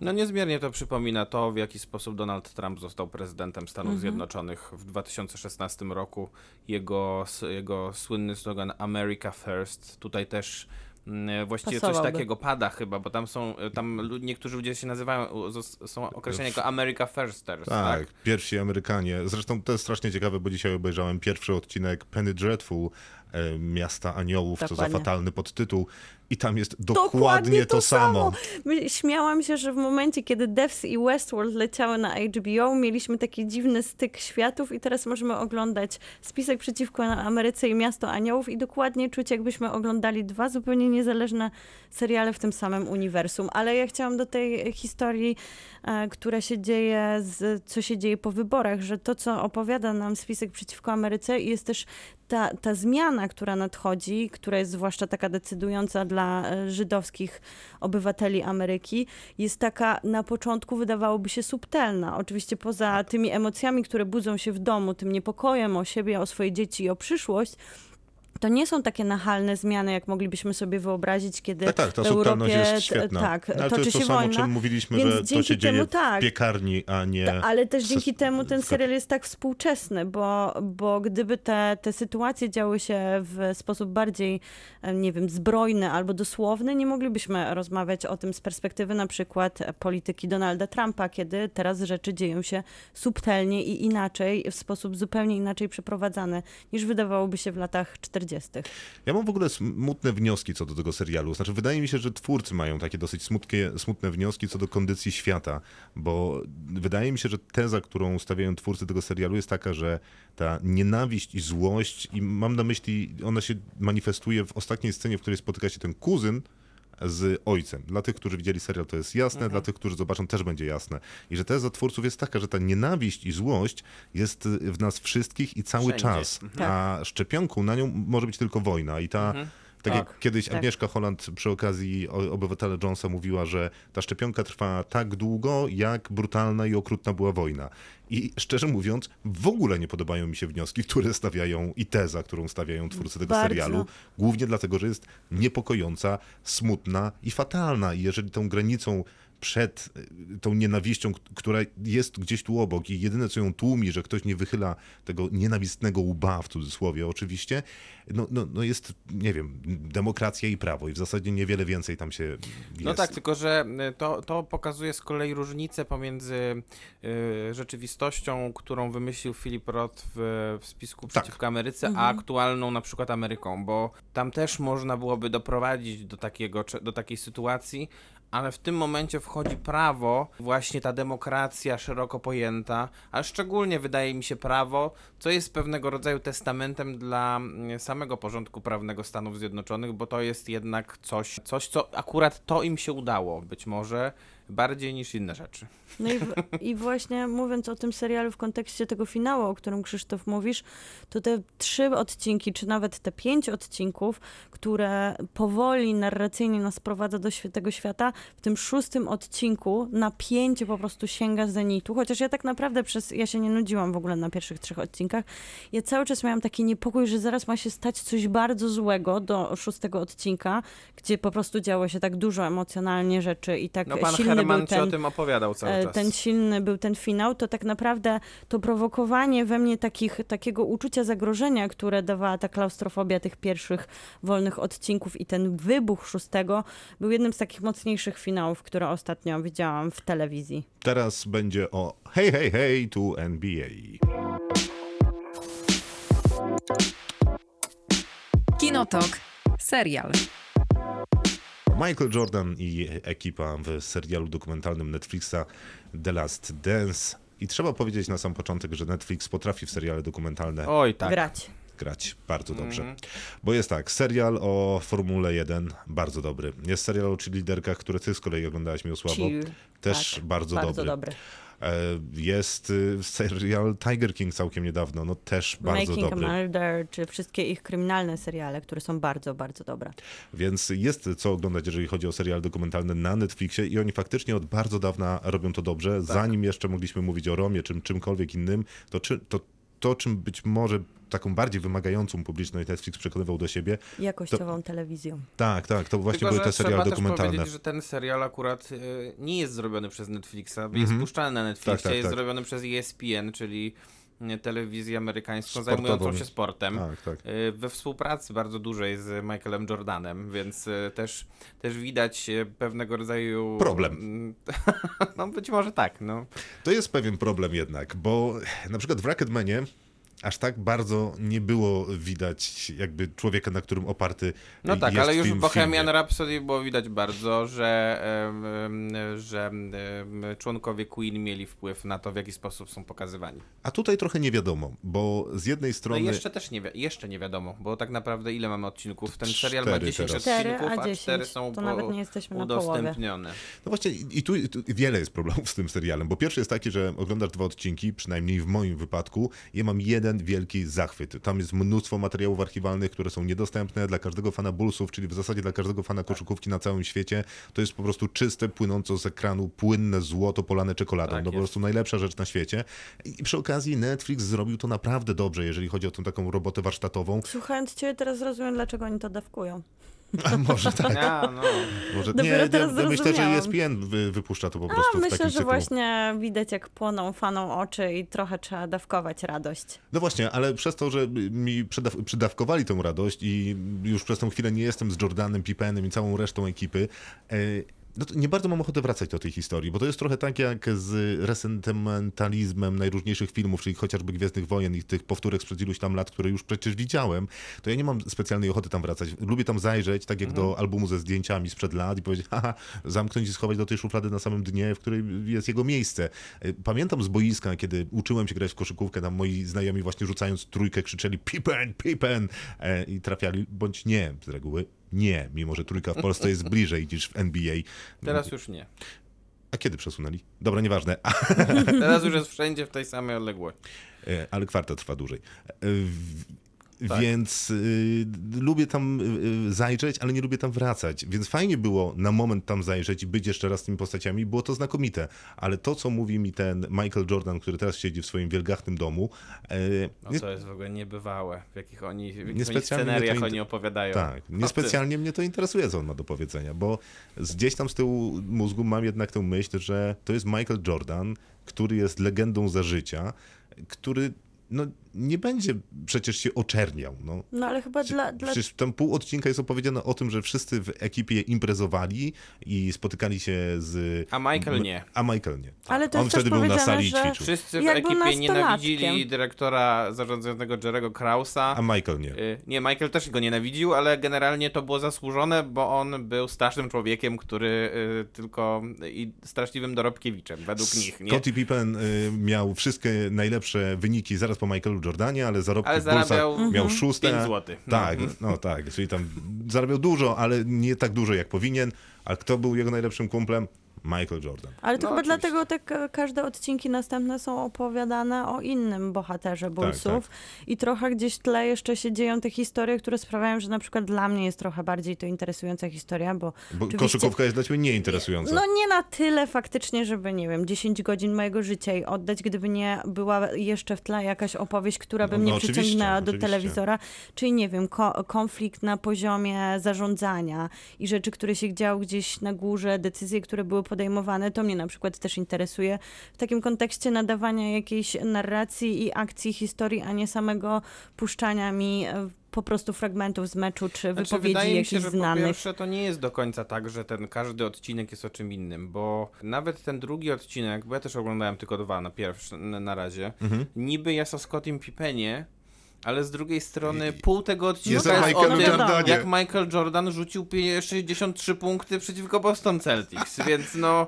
No niezmiernie to przypomina to, w jaki sposób Donald Trump został prezydentem Stanów Mhm. Zjednoczonych w 2016 roku. Jego, jego słynny slogan America First. Tutaj też mm, właściwie coś Pasowałby. takiego pada chyba, bo tam są, tam niektórzy ludzie się nazywają, są określeni jako America Firsters, tak? Tak, pierwsi Amerykanie. Zresztą to jest strasznie ciekawe, bo dzisiaj obejrzałem pierwszy odcinek Penny Dreadful, Miasta Aniołów, co za Dokładnie. fatalny podtytuł. I tam jest dokładnie, to, samo. My- Śmiałam się, że w momencie, kiedy Devs i Westworld leciały na HBO, mieliśmy taki dziwny styk światów i teraz możemy oglądać Spisek przeciwko Ameryce i Miasto Aniołów i dokładnie czuć, jakbyśmy oglądali dwa zupełnie niezależne seriale w tym samym uniwersum. Ale ja chciałam do tej historii, e, która się dzieje, z, co się dzieje po wyborach, że to, co opowiada nam Spisek przeciwko Ameryce jest też ta, ta zmiana, zmiana, która nadchodzi, która jest zwłaszcza taka decydująca dla e, żydowskich obywateli Ameryki, jest taka na początku wydawałoby się subtelna. Oczywiście poza tymi emocjami, które budzą się w domu, tym niepokojem o siebie, o swoje dzieci i o przyszłość, to nie są takie nachalne zmiany, jak moglibyśmy sobie wyobrazić, kiedy Tak, tak, ta w Europie jest świetna. tak, ale to toczy jest to się samo, o wojna. czym mówiliśmy, więc że to się dzieje temu, tak, w piekarni, a nie... Ale też dzięki temu ten serial jest tak współczesny, bo, bo gdyby te, te sytuacje działy się w sposób bardziej, e, nie wiem, zbrojny albo dosłowny, nie moglibyśmy rozmawiać o tym z perspektywy na przykład polityki Donalda Trumpa, kiedy teraz rzeczy dzieją się subtelnie i inaczej, w sposób zupełnie inaczej przeprowadzany, niż wydawałoby się w latach 40. Ja mam w ogóle smutne wnioski co do tego serialu. Znaczy, wydaje mi się, że twórcy mają takie dosyć smutkie, smutne wnioski co do kondycji świata, bo wydaje mi się, że teza, którą stawiają twórcy tego serialu jest taka, że ta nienawiść i złość, i mam na myśli, ona się manifestuje w ostatniej scenie, w której spotyka się ten kuzyn, z ojcem. Dla tych, którzy widzieli serial, to jest jasne, dla tych, którzy zobaczą, też będzie jasne. I że teza twórców jest taka, że ta nienawiść i złość jest w nas wszystkich i cały Wszędzie. czas. A szczepionką na nią może być tylko wojna. I ta, tak, jak Tak. kiedyś Tak. Agnieszka Holland przy okazji obywatela Jonesa mówiła, że ta szczepionka trwa tak długo, jak brutalna i okrutna była wojna. I szczerze mówiąc, w ogóle nie podobają mi się wnioski, które stawiają i teza, którą stawiają twórcy tego Bardzo. serialu. Głównie dlatego, że jest niepokojąca, smutna i fatalna. I jeżeli tą granicą przed y, tą nienawiścią, która jest gdzieś tu obok i jedyne co ją tłumi, że ktoś nie wychyla tego nienawistnego łba w cudzysłowie oczywiście, no, no, no jest, nie wiem, demokracja i prawo i w zasadzie niewiele więcej tam się jest. No tak, tylko że y, to, to pokazuje z kolei różnicę pomiędzy y, rzeczywistością, którą wymyślił Philip Roth w, w spisku Tak. przeciwko Ameryce, a aktualną na przykład Ameryką, bo tam też można byłoby doprowadzić do, takiego, do takiej sytuacji, ale w tym momencie wchodzi prawo, właśnie ta demokracja szeroko pojęta, a szczególnie wydaje mi się prawo, co jest pewnego rodzaju testamentem dla mm, samego porządku prawnego Stanów Zjednoczonych, bo to jest jednak coś, coś co akurat to im się udało, być może bardziej niż inne rzeczy. No i, w, i właśnie mówiąc o tym serialu w kontekście tego finału, o którym Krzysztof mówisz, to te trzy odcinki, czy nawet te pięć odcinków, które powoli narracyjnie nas prowadza do tego świata, w tym szóstym odcinku napięcie po prostu sięga zenitu, chociaż ja tak naprawdę przez, ja się nie nudziłam w ogóle na pierwszych trzech odcinkach, ja cały czas miałam taki niepokój, że zaraz ma się stać coś bardzo złego do szóstego odcinka, gdzie po prostu działo się tak dużo emocjonalnie rzeczy i tak No pan silny był ci ten o tym opowiadał cały e, czas. ten silny był ten finał, to tak naprawdę to prowokowanie we mnie takich, takiego uczucia zagrożenia, które dawała ta klaustrofobia tych pierwszych wolnych odcinków i ten wybuch szóstego był jednym z takich mocniejszych finałów, które ostatnio widziałam w telewizji. Teraz będzie o hej, hej, hej tu NBA. Kinotok. Serial. Michael Jordan i ekipa w serialu dokumentalnym Netflixa The Last Dance. I trzeba powiedzieć na sam początek, że Netflix potrafi w seriale dokumentalne Oj, tak. Grać. grać bardzo dobrze. Mhm. Bo jest tak, serial o Formule 1, bardzo dobry. Jest serial o cheerleaderkach, które ty z kolei oglądałaś, Miłosławo. Chill. Też Tak, bardzo, Bardzo dobry. dobry. E, Jest y, serial Tiger King całkiem niedawno, no też bardzo Making dobry. a Murder, czy wszystkie ich kryminalne seriale, które są bardzo, bardzo dobre. Więc jest co oglądać, jeżeli chodzi o serial dokumentalny na Netflixie i oni faktycznie od bardzo dawna robią to dobrze. Tak. Zanim jeszcze mogliśmy mówić o Romie, czym czymkolwiek innym, to, czy, to to, czym być może taką bardziej wymagającą publiczność Netflix przekonywał do siebie, Jakościową telewizją. tak, tak, to właśnie Tylko, były te trzeba też dokumentalne. powiedzieć, że ten serial akurat y, nie jest zrobiony przez Netflixa, jest puszczany na Netflixie, Tak, tak, jest tak. zrobiony przez E ESPN, czyli telewizję amerykańską Sportową. zajmującą się sportem. Tak, tak. Y, We współpracy bardzo dużej z Michaelem Jordanem, więc y, też, też widać y, pewnego rodzaju Problem. No być może tak, no. To jest pewien problem jednak, bo na przykład w Rocketmanie aż tak bardzo nie było widać jakby człowieka, na którym oparty No tak, jest ale już w Bohemian filmie. Rhapsody było widać bardzo, że, że członkowie Queen mieli wpływ na to, w jaki sposób są pokazywani. A tutaj trochę nie wiadomo, bo z jednej No strony... i jeszcze też nie, wi- jeszcze nie wiadomo, bo tak naprawdę ile mamy odcinków? Ten serial ma Cztery 10 teraz. Cztery, odcinków, a a 10. 4 są To po- nawet nie jesteśmy udostępnione. No właśnie i tu, i tu wiele jest problemów z tym serialem, bo pierwszy jest taki, że oglądasz dwa odcinki, przynajmniej w moim wypadku, ja mam jeden jeden wielki zachwyt. Tam jest mnóstwo materiałów archiwalnych, które są niedostępne dla każdego fana Bullsów, czyli w zasadzie dla każdego fana koszykówki na całym świecie. To jest po prostu czyste, płynące z ekranu, płynne złoto polane czekoladą. Tak no po prostu najlepsza rzecz na świecie. I przy okazji Netflix zrobił to naprawdę dobrze, jeżeli chodzi o tą taką robotę warsztatową. Słuchając ciebie teraz rozumiem, dlaczego oni to dawkują. A może tak, Ja, no. może Dopiero nie, teraz ja myślę, że. ESPN wy, wypuszcza to po prostu A w myślę, takim że cyklu. właśnie widać, jak płoną fanom oczy i trochę trzeba dawkować radość. No właśnie, ale przez to, że mi przydaw przydawkowali tą radość i już przez tą chwilę nie jestem z Jordanem, Pippenem i całą resztą ekipy, e, no nie bardzo mam ochotę wracać do tej historii, bo to jest trochę tak jak z resentymentalizmem najróżniejszych filmów, czyli chociażby Gwiezdnych Wojen i tych powtórek sprzed iluś tam lat, które już przecież widziałem, to ja nie mam specjalnej ochoty tam wracać. Lubię tam zajrzeć, tak jak Mhm. do albumu ze zdjęciami sprzed lat i powiedzieć, haha, zamknąć i schować do tej szuflady na samym dnie, w której jest jego miejsce. E, Pamiętam z boiska, kiedy uczyłem się grać w koszykówkę, tam moi znajomi właśnie rzucając trójkę krzyczeli Pippen, Pippen e, i trafiali, bądź nie, z reguły nie, mimo że trójka w Polsce jest bliżej niż w NBA. Teraz już nie. A kiedy przesunęli? Dobra, nieważne, Teraz już jest wszędzie w tej samej odległości. E, ale kwarta trwa dłużej. Tak. Więc y, lubię tam y, y, zajrzeć, ale nie lubię tam wracać. Więc fajnie było na moment tam zajrzeć i być jeszcze raz z tymi postaciami. Było to znakomite. Ale to, co mówi mi ten Michael Jordan, który teraz siedzi w swoim wielgachnym domu, e, No nie, to jest w ogóle niebywałe, w jakich oni, w jakich scenariach int- oni opowiadają. Tak, niespecjalnie mnie to interesuje, co on ma do powiedzenia, bo gdzieś tam z tyłu mózgu mam jednak tę myśl, że to jest Michael Jordan, który jest legendą za życia, który no, nie będzie przecież się oczerniał. No. No ale chyba dla, dla Przecież tam pół odcinka jest opowiedziane o tym, że wszyscy w ekipie imprezowali i spotykali się z... A Michael nie. A Michael nie. Ale to On jest też wtedy był na powiedziane, sali i że- ćwiczył. Wszyscy w ekipie nienawidzili dyrektora zarządzającego Jerego Krausa. A Michael nie. Y, Nie, Michael też go nienawidził, ale generalnie to było zasłużone, bo on był strasznym człowiekiem, który y, tylko i straszliwym dorobkiewiczem, według nich, nie? Scottie Pippen y, miał wszystkie najlepsze wyniki zaraz po Michaelu Jordanie, ale zarobki Ale w miał Mhm. szóste. pięć złotych. No. Tak, no tak, czyli tam zarabiał dużo, ale nie tak dużo jak powinien. A kto był jego najlepszym kumplem? Michael Jordan. Ale to No, chyba oczywiście. dlatego te ka- każde odcinki następne są opowiadane o innym bohaterze Bullsów i trochę gdzieś w tle jeszcze się dzieją te historie, które sprawiają, że na przykład dla mnie jest trochę bardziej to interesująca historia, bo Bo koszykówka jest dla ciebie nieinteresująca. No nie na tyle faktycznie, żeby, nie wiem, 10 godzin mojego życia jej oddać, gdyby nie była jeszcze w tle jakaś opowieść, która by No, mnie no, przyciągnęła do oczywiście. telewizora, czyli nie wiem, ko- konflikt na poziomie zarządzania i rzeczy, które się działy gdzieś na górze, decyzje, które były podejmowane, to mnie na przykład też interesuje w takim kontekście nadawania jakiejś narracji i akcji historii, a nie samego puszczania mi e, po prostu fragmentów z meczu czy Znaczy, wypowiedzi wydaje mi się, że po znanych. pierwsze to nie jest do końca tak, że ten każdy odcinek jest o czym innym, bo nawet ten drugi odcinek, bo ja też oglądałem tylko dwa na pierwszy, na, na razie, Mhm. niby jest o Scottim Pippenie, ale z drugiej strony pół tego odcinka Jest jest, o tym, Jordanie. jak Michael Jordan rzucił pie- 63 punkty przeciwko Boston Celtics, więc no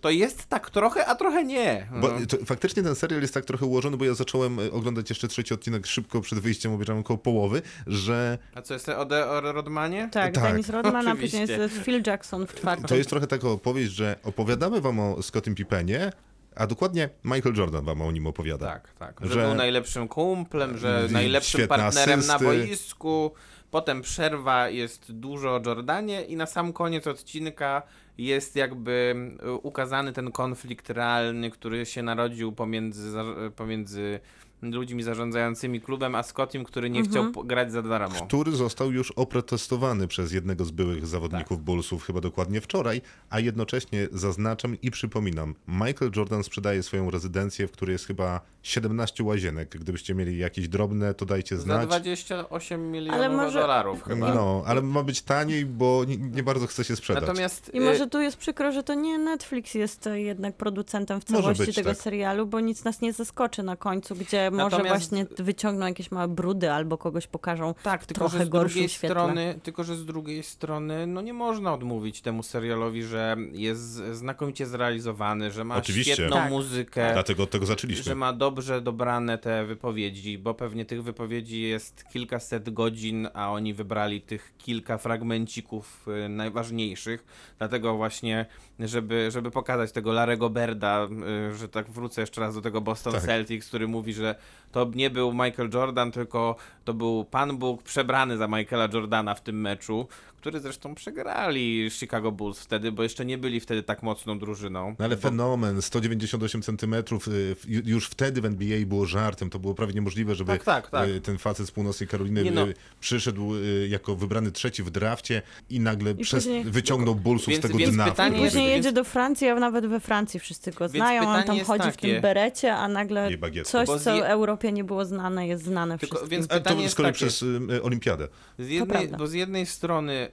to jest tak trochę, a trochę nie. Bo No. to, faktycznie ten serial jest tak trochę ułożony, bo ja zacząłem e, oglądać jeszcze trzeci odcinek szybko przed wyjściem, obejrzałem około połowy, że A co jest o, De- o Rodmanie? Tak, Tak. Dennis Rodman, a później jest Phil Jackson w czwartym. to jest trochę taka opowieść, że opowiadamy wam o Scottim Pippenie, a dokładnie Michael Jordan wam o nim opowiada. Tak, tak. Że- Że, był najlepszym kumplem, że najlepszym partnerem na asysty. boisku. Potem przerwa, jest dużo o Jordanie i na sam koniec odcinka jest jakby y, ukazany ten konflikt realny, który się narodził pomiędzy, pomiędzy ludźmi zarządzającymi klubem, a Scottim, który nie chciał po- grać za darmo. który został już oprotestowany przez jednego z byłych zawodników Bullsów, chyba dokładnie wczoraj, a jednocześnie zaznaczam i przypominam, Michael Jordan sprzedaje swoją rezydencję, w której jest chyba 17 łazienek. Gdybyście mieli jakieś drobne, to dajcie Za znać. 28 milionów Ale może- dolarów chyba. No, ale ma być taniej, bo nie, nie bardzo chce się sprzedać. Natomiast I y, może tu jest przykro, że to nie Netflix jest e, jednak producentem w całości być, tego tak. serialu, bo nic nas nie zaskoczy na końcu, gdzie może Natomiast- właśnie wyciągną jakieś małe brudy albo kogoś pokażą Tak, tylko trochę że z drugiej świetle. strony, tylko że z drugiej strony, no nie można odmówić temu serialowi, że jest znakomicie zrealizowany, że ma Oczywiście. świetną Tak. muzykę, Dlatego od tego zaczęliśmy. że ma dobrze dobrane te wypowiedzi, bo pewnie tych wypowiedzi jest kilkaset godzin, a oni wybrali tych kilka fragmencików y, najważniejszych, dlatego właśnie, żeby, żeby pokazać tego Larego Berda, y, że tak wrócę jeszcze raz do tego Boston Tak. Celtics, który mówi, że to nie był Michael Jordan, tylko to był Pan Bóg przebrany za Michaela Jordana w tym meczu, który zresztą przegrali Chicago Bulls wtedy, bo jeszcze nie byli wtedy tak mocną drużyną. No ale Bo- fenomen, 198 centymetrów, y, ju- już wtedy w NBA było żartem, to było prawie niemożliwe, żeby Tak, tak, tak. y, ten facet z północnej Karoliny no. y, przyszedł jako wybrany trzeci w drafcie i nagle przez, później- wyciągnął Bullsów Więc- z tego więc dna. w pytanie jest- Później jedzie do Francji, a nawet we Francji wszyscy go znają. On tam chodzi w takie- tym berecie, a nagle I coś, co je- Europie nie było znane, jest znane Tylko- wszystkim. więc A pytanie to jest z kolei takie- przez y, olimpiadę. Z jednej, bo z jednej strony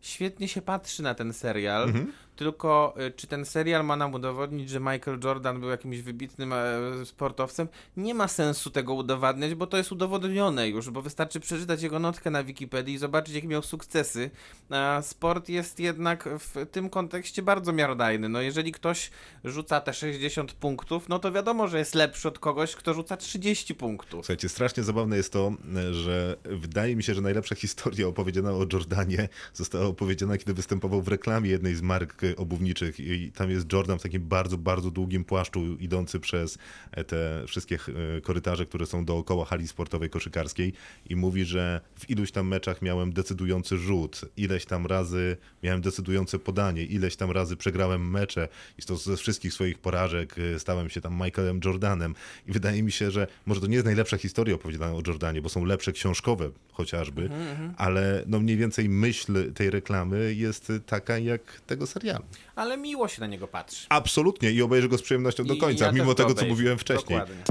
świetnie się patrzy na ten serial, Mhm. Tylko y, czy ten serial ma nam udowodnić, że Michael Jordan był jakimś wybitnym e, sportowcem? Nie ma sensu tego udowadniać, bo to jest udowodnione już, bo wystarczy przeczytać jego notkę na Wikipedii i zobaczyć, jakie miał sukcesy. A sport jest jednak w tym kontekście bardzo miarodajny. No jeżeli ktoś rzuca te 60 punktów, no to wiadomo, że jest lepszy od kogoś, kto rzuca 30 punktów. Słuchajcie, strasznie zabawne jest to, że wydaje mi się, że najlepsza historia opowiedziana o Jordanie została opowiedziana, kiedy występował w reklamie jednej z mark e, obuwniczych i tam jest Jordan w takim bardzo, bardzo długim płaszczu idący przez e, te wszystkie e, korytarze, które są dookoła hali sportowej koszykarskiej i mówi, że w iluś tam meczach miałem decydujący rzut, ileś tam razy miałem decydujące podanie, ileś tam razy przegrałem mecze i to ze wszystkich swoich porażek e, stałem się tam Michaelem Jordanem i wydaje mi się, że może to nie jest najlepsza historia opowiedziana o Jordanie, bo są lepsze książkowe chociażby, ale no mniej więcej myśl tej reklamy jest taka jak tego serialu. Ale miło się na niego patrzy. Absolutnie i obejrzę go z przyjemnością do I końca, ja mimo go tego, co obejrzę. mówiłem wcześniej. Dokładnie.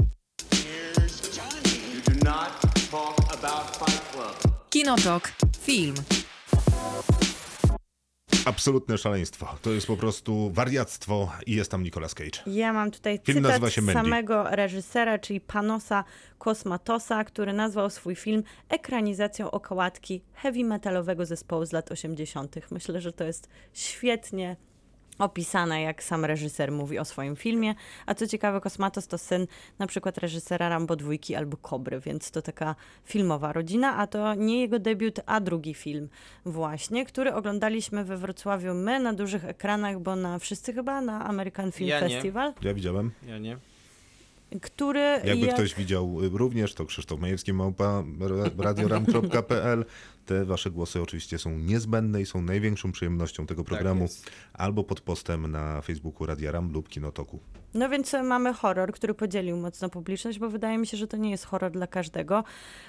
Kinotok. Film. Absolutne szaleństwo. To jest po prostu wariactwo i jest tam Nicolas Cage. Ja mam tutaj Film cytat nazywa się Mandy. samego reżysera, czyli Panosa Kosmatosa, który nazwał swój film ekranizacją okładki heavy metalowego zespołu z lat 80. Myślę, że to jest świetnie opisane, jak sam reżyser mówi o swoim filmie. A co ciekawe, Kosmatos to syn na przykład reżysera Rambo dwójki albo Kobry, więc to taka filmowa rodzina, a to nie jego debiut, a drugi film właśnie, który oglądaliśmy we Wrocławiu my na dużych ekranach, bo na wszyscy chyba na American Film Ja nie. Festival, Ja widziałem. Ja nie. który Jakby jak- ktoś widział y, również, to Krzysztof Majewski, małpa ra- radioram.pl. Te wasze głosy oczywiście są niezbędne i są największą przyjemnością tego programu. jest. albo pod postem na Facebooku Radia Ram lub Kinotoku. No więc e, mamy horror, który podzielił mocno publiczność, bo wydaje mi się, że to nie jest horror dla każdego.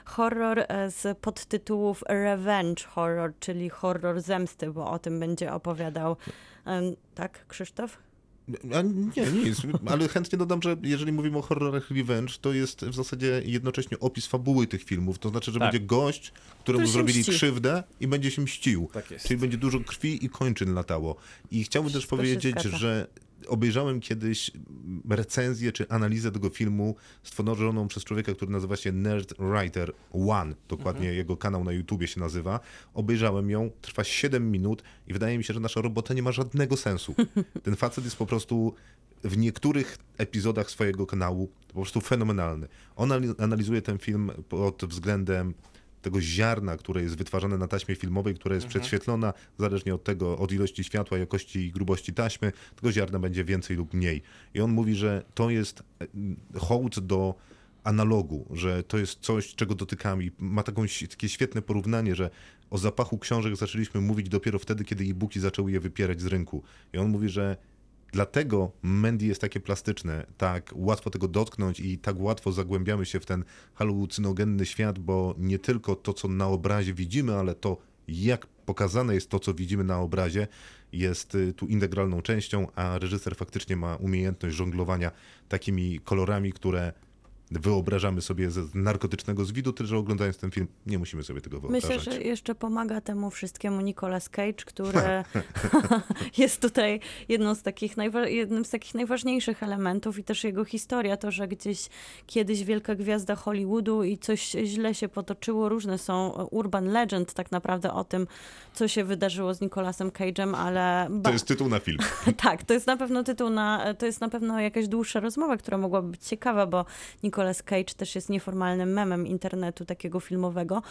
Horror e, z podtytułów revenge horror, czyli horror zemsty, bo o tym będzie opowiadał. Tak, Krzysztof? A nie, nic, ale chętnie dodam, że jeżeli mówimy o horrorach revenge, to jest w zasadzie jednocześnie opis fabuły tych filmów. To znaczy, że Tak. będzie gość, któremu Który zrobili mści. krzywdę i będzie się mścił. Tak jest. Czyli będzie dużo krwi i kończyn latało. I chciałbym też powiedzieć, zgadza. że obejrzałem kiedyś recenzję czy analizę tego filmu stworzoną przez człowieka, który nazywa się Nerd Writer One. Dokładnie jego kanał na YouTubie się nazywa. Obejrzałem ją, trwa 7 minut i wydaje mi się, że nasza robota nie ma żadnego sensu. Ten facet jest po prostu w niektórych epizodach swojego kanału po prostu fenomenalny. On anali- analizuje ten film pod względem tego ziarna, które jest wytwarzane na taśmie filmowej, która jest przedświetlona, zależnie od tego, od ilości światła, jakości i grubości taśmy, tego ziarna będzie więcej lub mniej. I on mówi, że to jest e, hołd do analogu, że to jest coś, czego dotykamy. Ma taką, takie świetne porównanie, że o zapachu książek zaczęliśmy mówić dopiero wtedy, kiedy e-booki zaczęły je wypierać z rynku. I on mówi, że Dlatego Mandy jest takie plastyczne, tak łatwo tego dotknąć i tak łatwo zagłębiamy się w ten halucynogenny świat, bo nie tylko to, co na obrazie widzimy, ale to, jak pokazane jest to, co widzimy na obrazie, jest y, tu integralną częścią, a reżyser faktycznie ma umiejętność żonglowania takimi kolorami, które wyobrażamy sobie ze narkotycznego zwidu, tyle że oglądając ten film nie musimy sobie tego wyobrażać. Myślę, że jeszcze pomaga temu wszystkiemu Nicolas Cage, który jest tutaj jedną z takich jednym z takich najważniejszych elementów i też jego historia, to, że gdzieś kiedyś wielka gwiazda Hollywoodu i coś źle się potoczyło. Różne są urban legend tak naprawdę o tym, co się wydarzyło z Nicolasem Cage'em, ale... To ba- jest tytuł na film. tak, to jest na pewno tytuł na, to jest na pewno jakaś dłuższa rozmowa, która mogłaby być ciekawa, bo Nicolas Nicolas Cage też jest nieformalnym memem internetu takiego filmowego,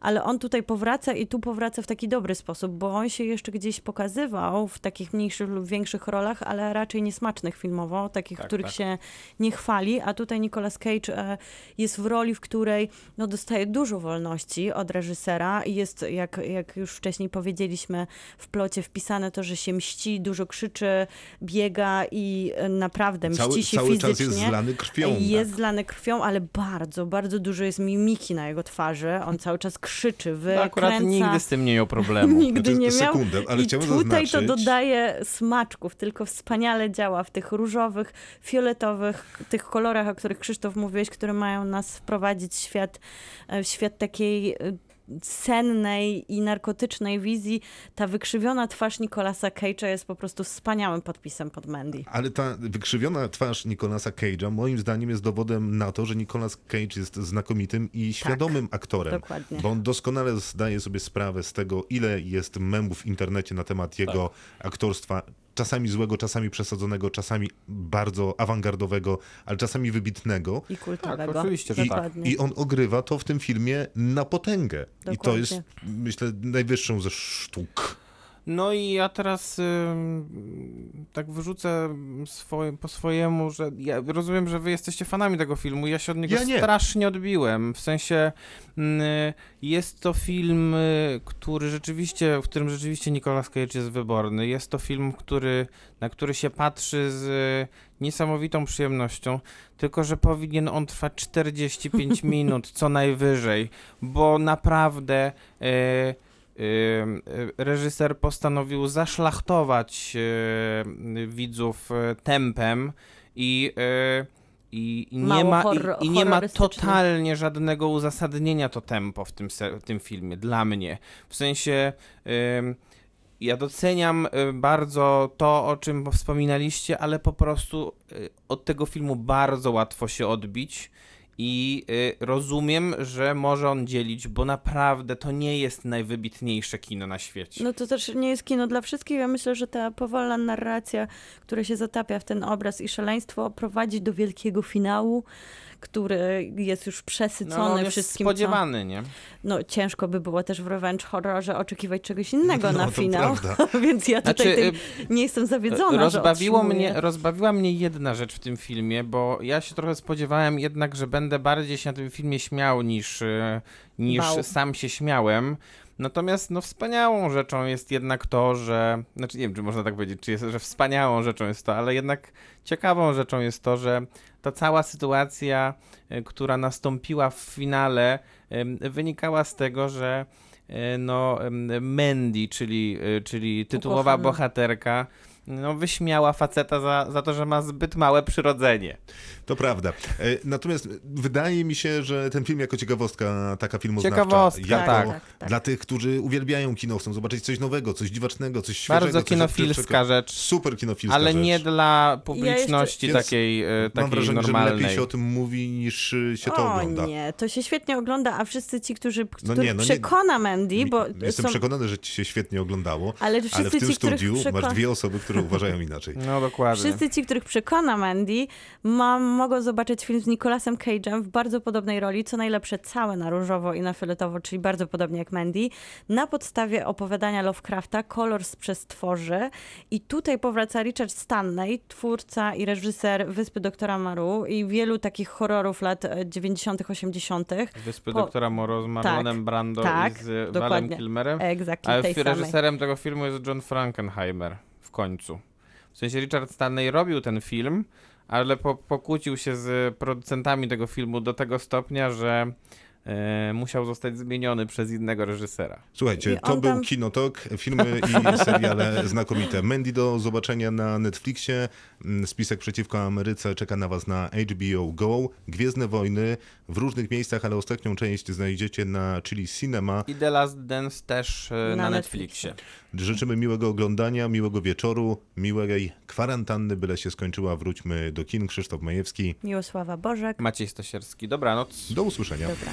ale on tutaj powraca i tu powraca w taki dobry sposób, bo on się jeszcze gdzieś pokazywał w takich mniejszych lub większych rolach, ale raczej niesmacznych filmowo, takich, Tak, których tak. się nie chwali, a tutaj Nicolas Cage e, jest w roli, w której no, dostaje dużo wolności od reżysera i jest, jak, jak już wcześniej powiedzieliśmy, w plocie wpisane to, że się mści, dużo krzyczy, biega i e, naprawdę mści Cały, się cały fizycznie. czas jest zlany krwią. Jest zlany krwią, ale bardzo, bardzo dużo jest mimiki na jego twarzy. On cały czas krzyczy, No, wykręca. akurat nigdy z tym nie miał problemu. Nigdy Znaczy, nie miał. sekundę, ale I chciałbym tutaj to zaznaczyć- dodaje smaczków, tylko wspaniale działa w tych różowych, fioletowych, tych kolorach, o których Krzysztof mówiłeś, które mają nas wprowadzić w świat, e, w świat takiej e, sennej i narkotycznej wizji. Ta wykrzywiona twarz Nicolasa Cage'a jest po prostu wspaniałym podpisem pod Mandy. Ale ta wykrzywiona twarz Nicolasa Cage'a moim zdaniem jest dowodem na to, że Nicolas Cage jest znakomitym i świadomym aktorem. Tak, dokładnie. Bo on doskonale zdaje sobie sprawę z tego, ile jest memów w internecie na temat jego Tak. aktorstwa. Czasami złego, czasami przesadzonego, czasami bardzo awangardowego, ale czasami wybitnego. I kultowego. Tak, oczywiście, że tak. Dokładnie. I on ogrywa to w tym filmie na potęgę. I to Dokładnie. jest, myślę, najwyższą ze sztuk. No i ja teraz ym, tak wyrzucę swoje, po swojemu, że ja rozumiem, że wy jesteście fanami tego filmu. Ja się od niego Ja nie. strasznie odbiłem. W sensie mm, jest to film, y, który rzeczywiście, w którym rzeczywiście Nicolas Cage jest wyborny. Jest to film, który, na który się patrzy z y, niesamowitą przyjemnością, tylko że powinien on trwać 45 minut co najwyżej, bo naprawdę y, y, y, reżyser postanowił zaszlachtować y, widzów y, tempem i y, i, i, nie ma, i, i nie ma totalnie żadnego uzasadnienia to tempo w tym, w tym filmie, dla mnie. W sensie, ja doceniam y, bardzo to, o czym wspominaliście, ale po prostu y, od tego filmu bardzo łatwo się odbić. I y, rozumiem, że może on dzielić, bo naprawdę to nie jest najwybitniejsze kino na świecie. No to też nie jest kino dla wszystkich. Ja myślę, że ta powolna narracja, która się zatapia w ten obraz i szaleństwo, prowadzi do wielkiego finału, który jest już no, przesycony on jest wszystkim. co- spodziewany, nie? No ciężko by było też w revenge horrorze oczekiwać czegoś innego No, na to finał, więc ja tutaj Znaczy, tym nie jestem zawiedzona, Rozbawiło mnie, rozbawiła mnie jedna rzecz w tym filmie, bo ja się trochę spodziewałem jednak, że będę bardziej się na tym filmie śmiał niż, e, niż Bał. sam się śmiałem. Natomiast no, wspaniałą rzeczą jest jednak to, że. Znaczy nie wiem, czy można tak powiedzieć, czy jest, że wspaniałą rzeczą jest to, ale jednak ciekawą rzeczą jest to, że ta cała sytuacja, e, która nastąpiła w finale, wynikała z tego, że e, no, Mandy, czyli, e, czyli tytułowa Ukochana. bohaterka, no, wyśmiała faceta za, za to, że ma zbyt małe przyrodzenie. To prawda. E, Natomiast wydaje mi się, że ten film jako ciekawostka taka filmoznawcza. Ciekawostka, jako tak. Tak, tak. Dla tych, którzy uwielbiają kino, chcą zobaczyć coś nowego, coś dziwacznego, coś świeżego. Bardzo coś kinofilska rzecz, Super kinofilska ale rzecz. nie dla publiczności Więc takiej, e, Mam takiej wrażenie, że normalnej. lepiej się o tym mówi niż się to o ogląda. nie, to się świetnie ogląda, a wszyscy ci, którzy, No nie, no nie. przekona Mandy, bo Jestem są, przekonany, że ci się świetnie oglądało, ale ale w tym ci, studiu masz dwie osoby, które uważają inaczej. No dokładnie. Wszyscy ci, których przekona Mandy, ma, mogą zobaczyć film z Nicolasem Cage'em w bardzo podobnej roli, co najlepsze całe na różowo i na fioletowo, czyli bardzo podobnie jak Mandy, na podstawie opowiadania Lovecrafta Kolor z przestworzy i tutaj powraca Richard Stanley, twórca i reżyser Wyspy Doktora Maru i wielu takich horrorów lat e, 90 80 Wyspy Po- doktora Moro z Marlonem Brando tak, i z Valem dokładnie. Kilmerem. Exactly, Ale tej fi- samej. reżyserem tego filmu jest John Frankenheimer w końcu. W sensie Richard Stanley robił ten film, ale po, pokłócił się z producentami tego filmu do tego stopnia, że musiał zostać zmieniony przez innego reżysera. Słuchajcie, to był tam- Kinotok, filmy i seriale znakomite. Mandy do zobaczenia na Netflixie, Mm, Spisek przeciwko Ameryce czeka na was na HBO Go, Gwiezdne Wojny w różnych miejscach, ale ostatnią część znajdziecie na Chili Cinema. I The Last Dance też e, na, Na Netflixie. Życzymy miłego oglądania, miłego wieczoru, miłej kwarantanny, byle się skończyła. Wróćmy do kin. Krzysztof Majewski. Miłosława Bożek. Maciej Stasierski. Dobranoc. Do usłyszenia. Dobra.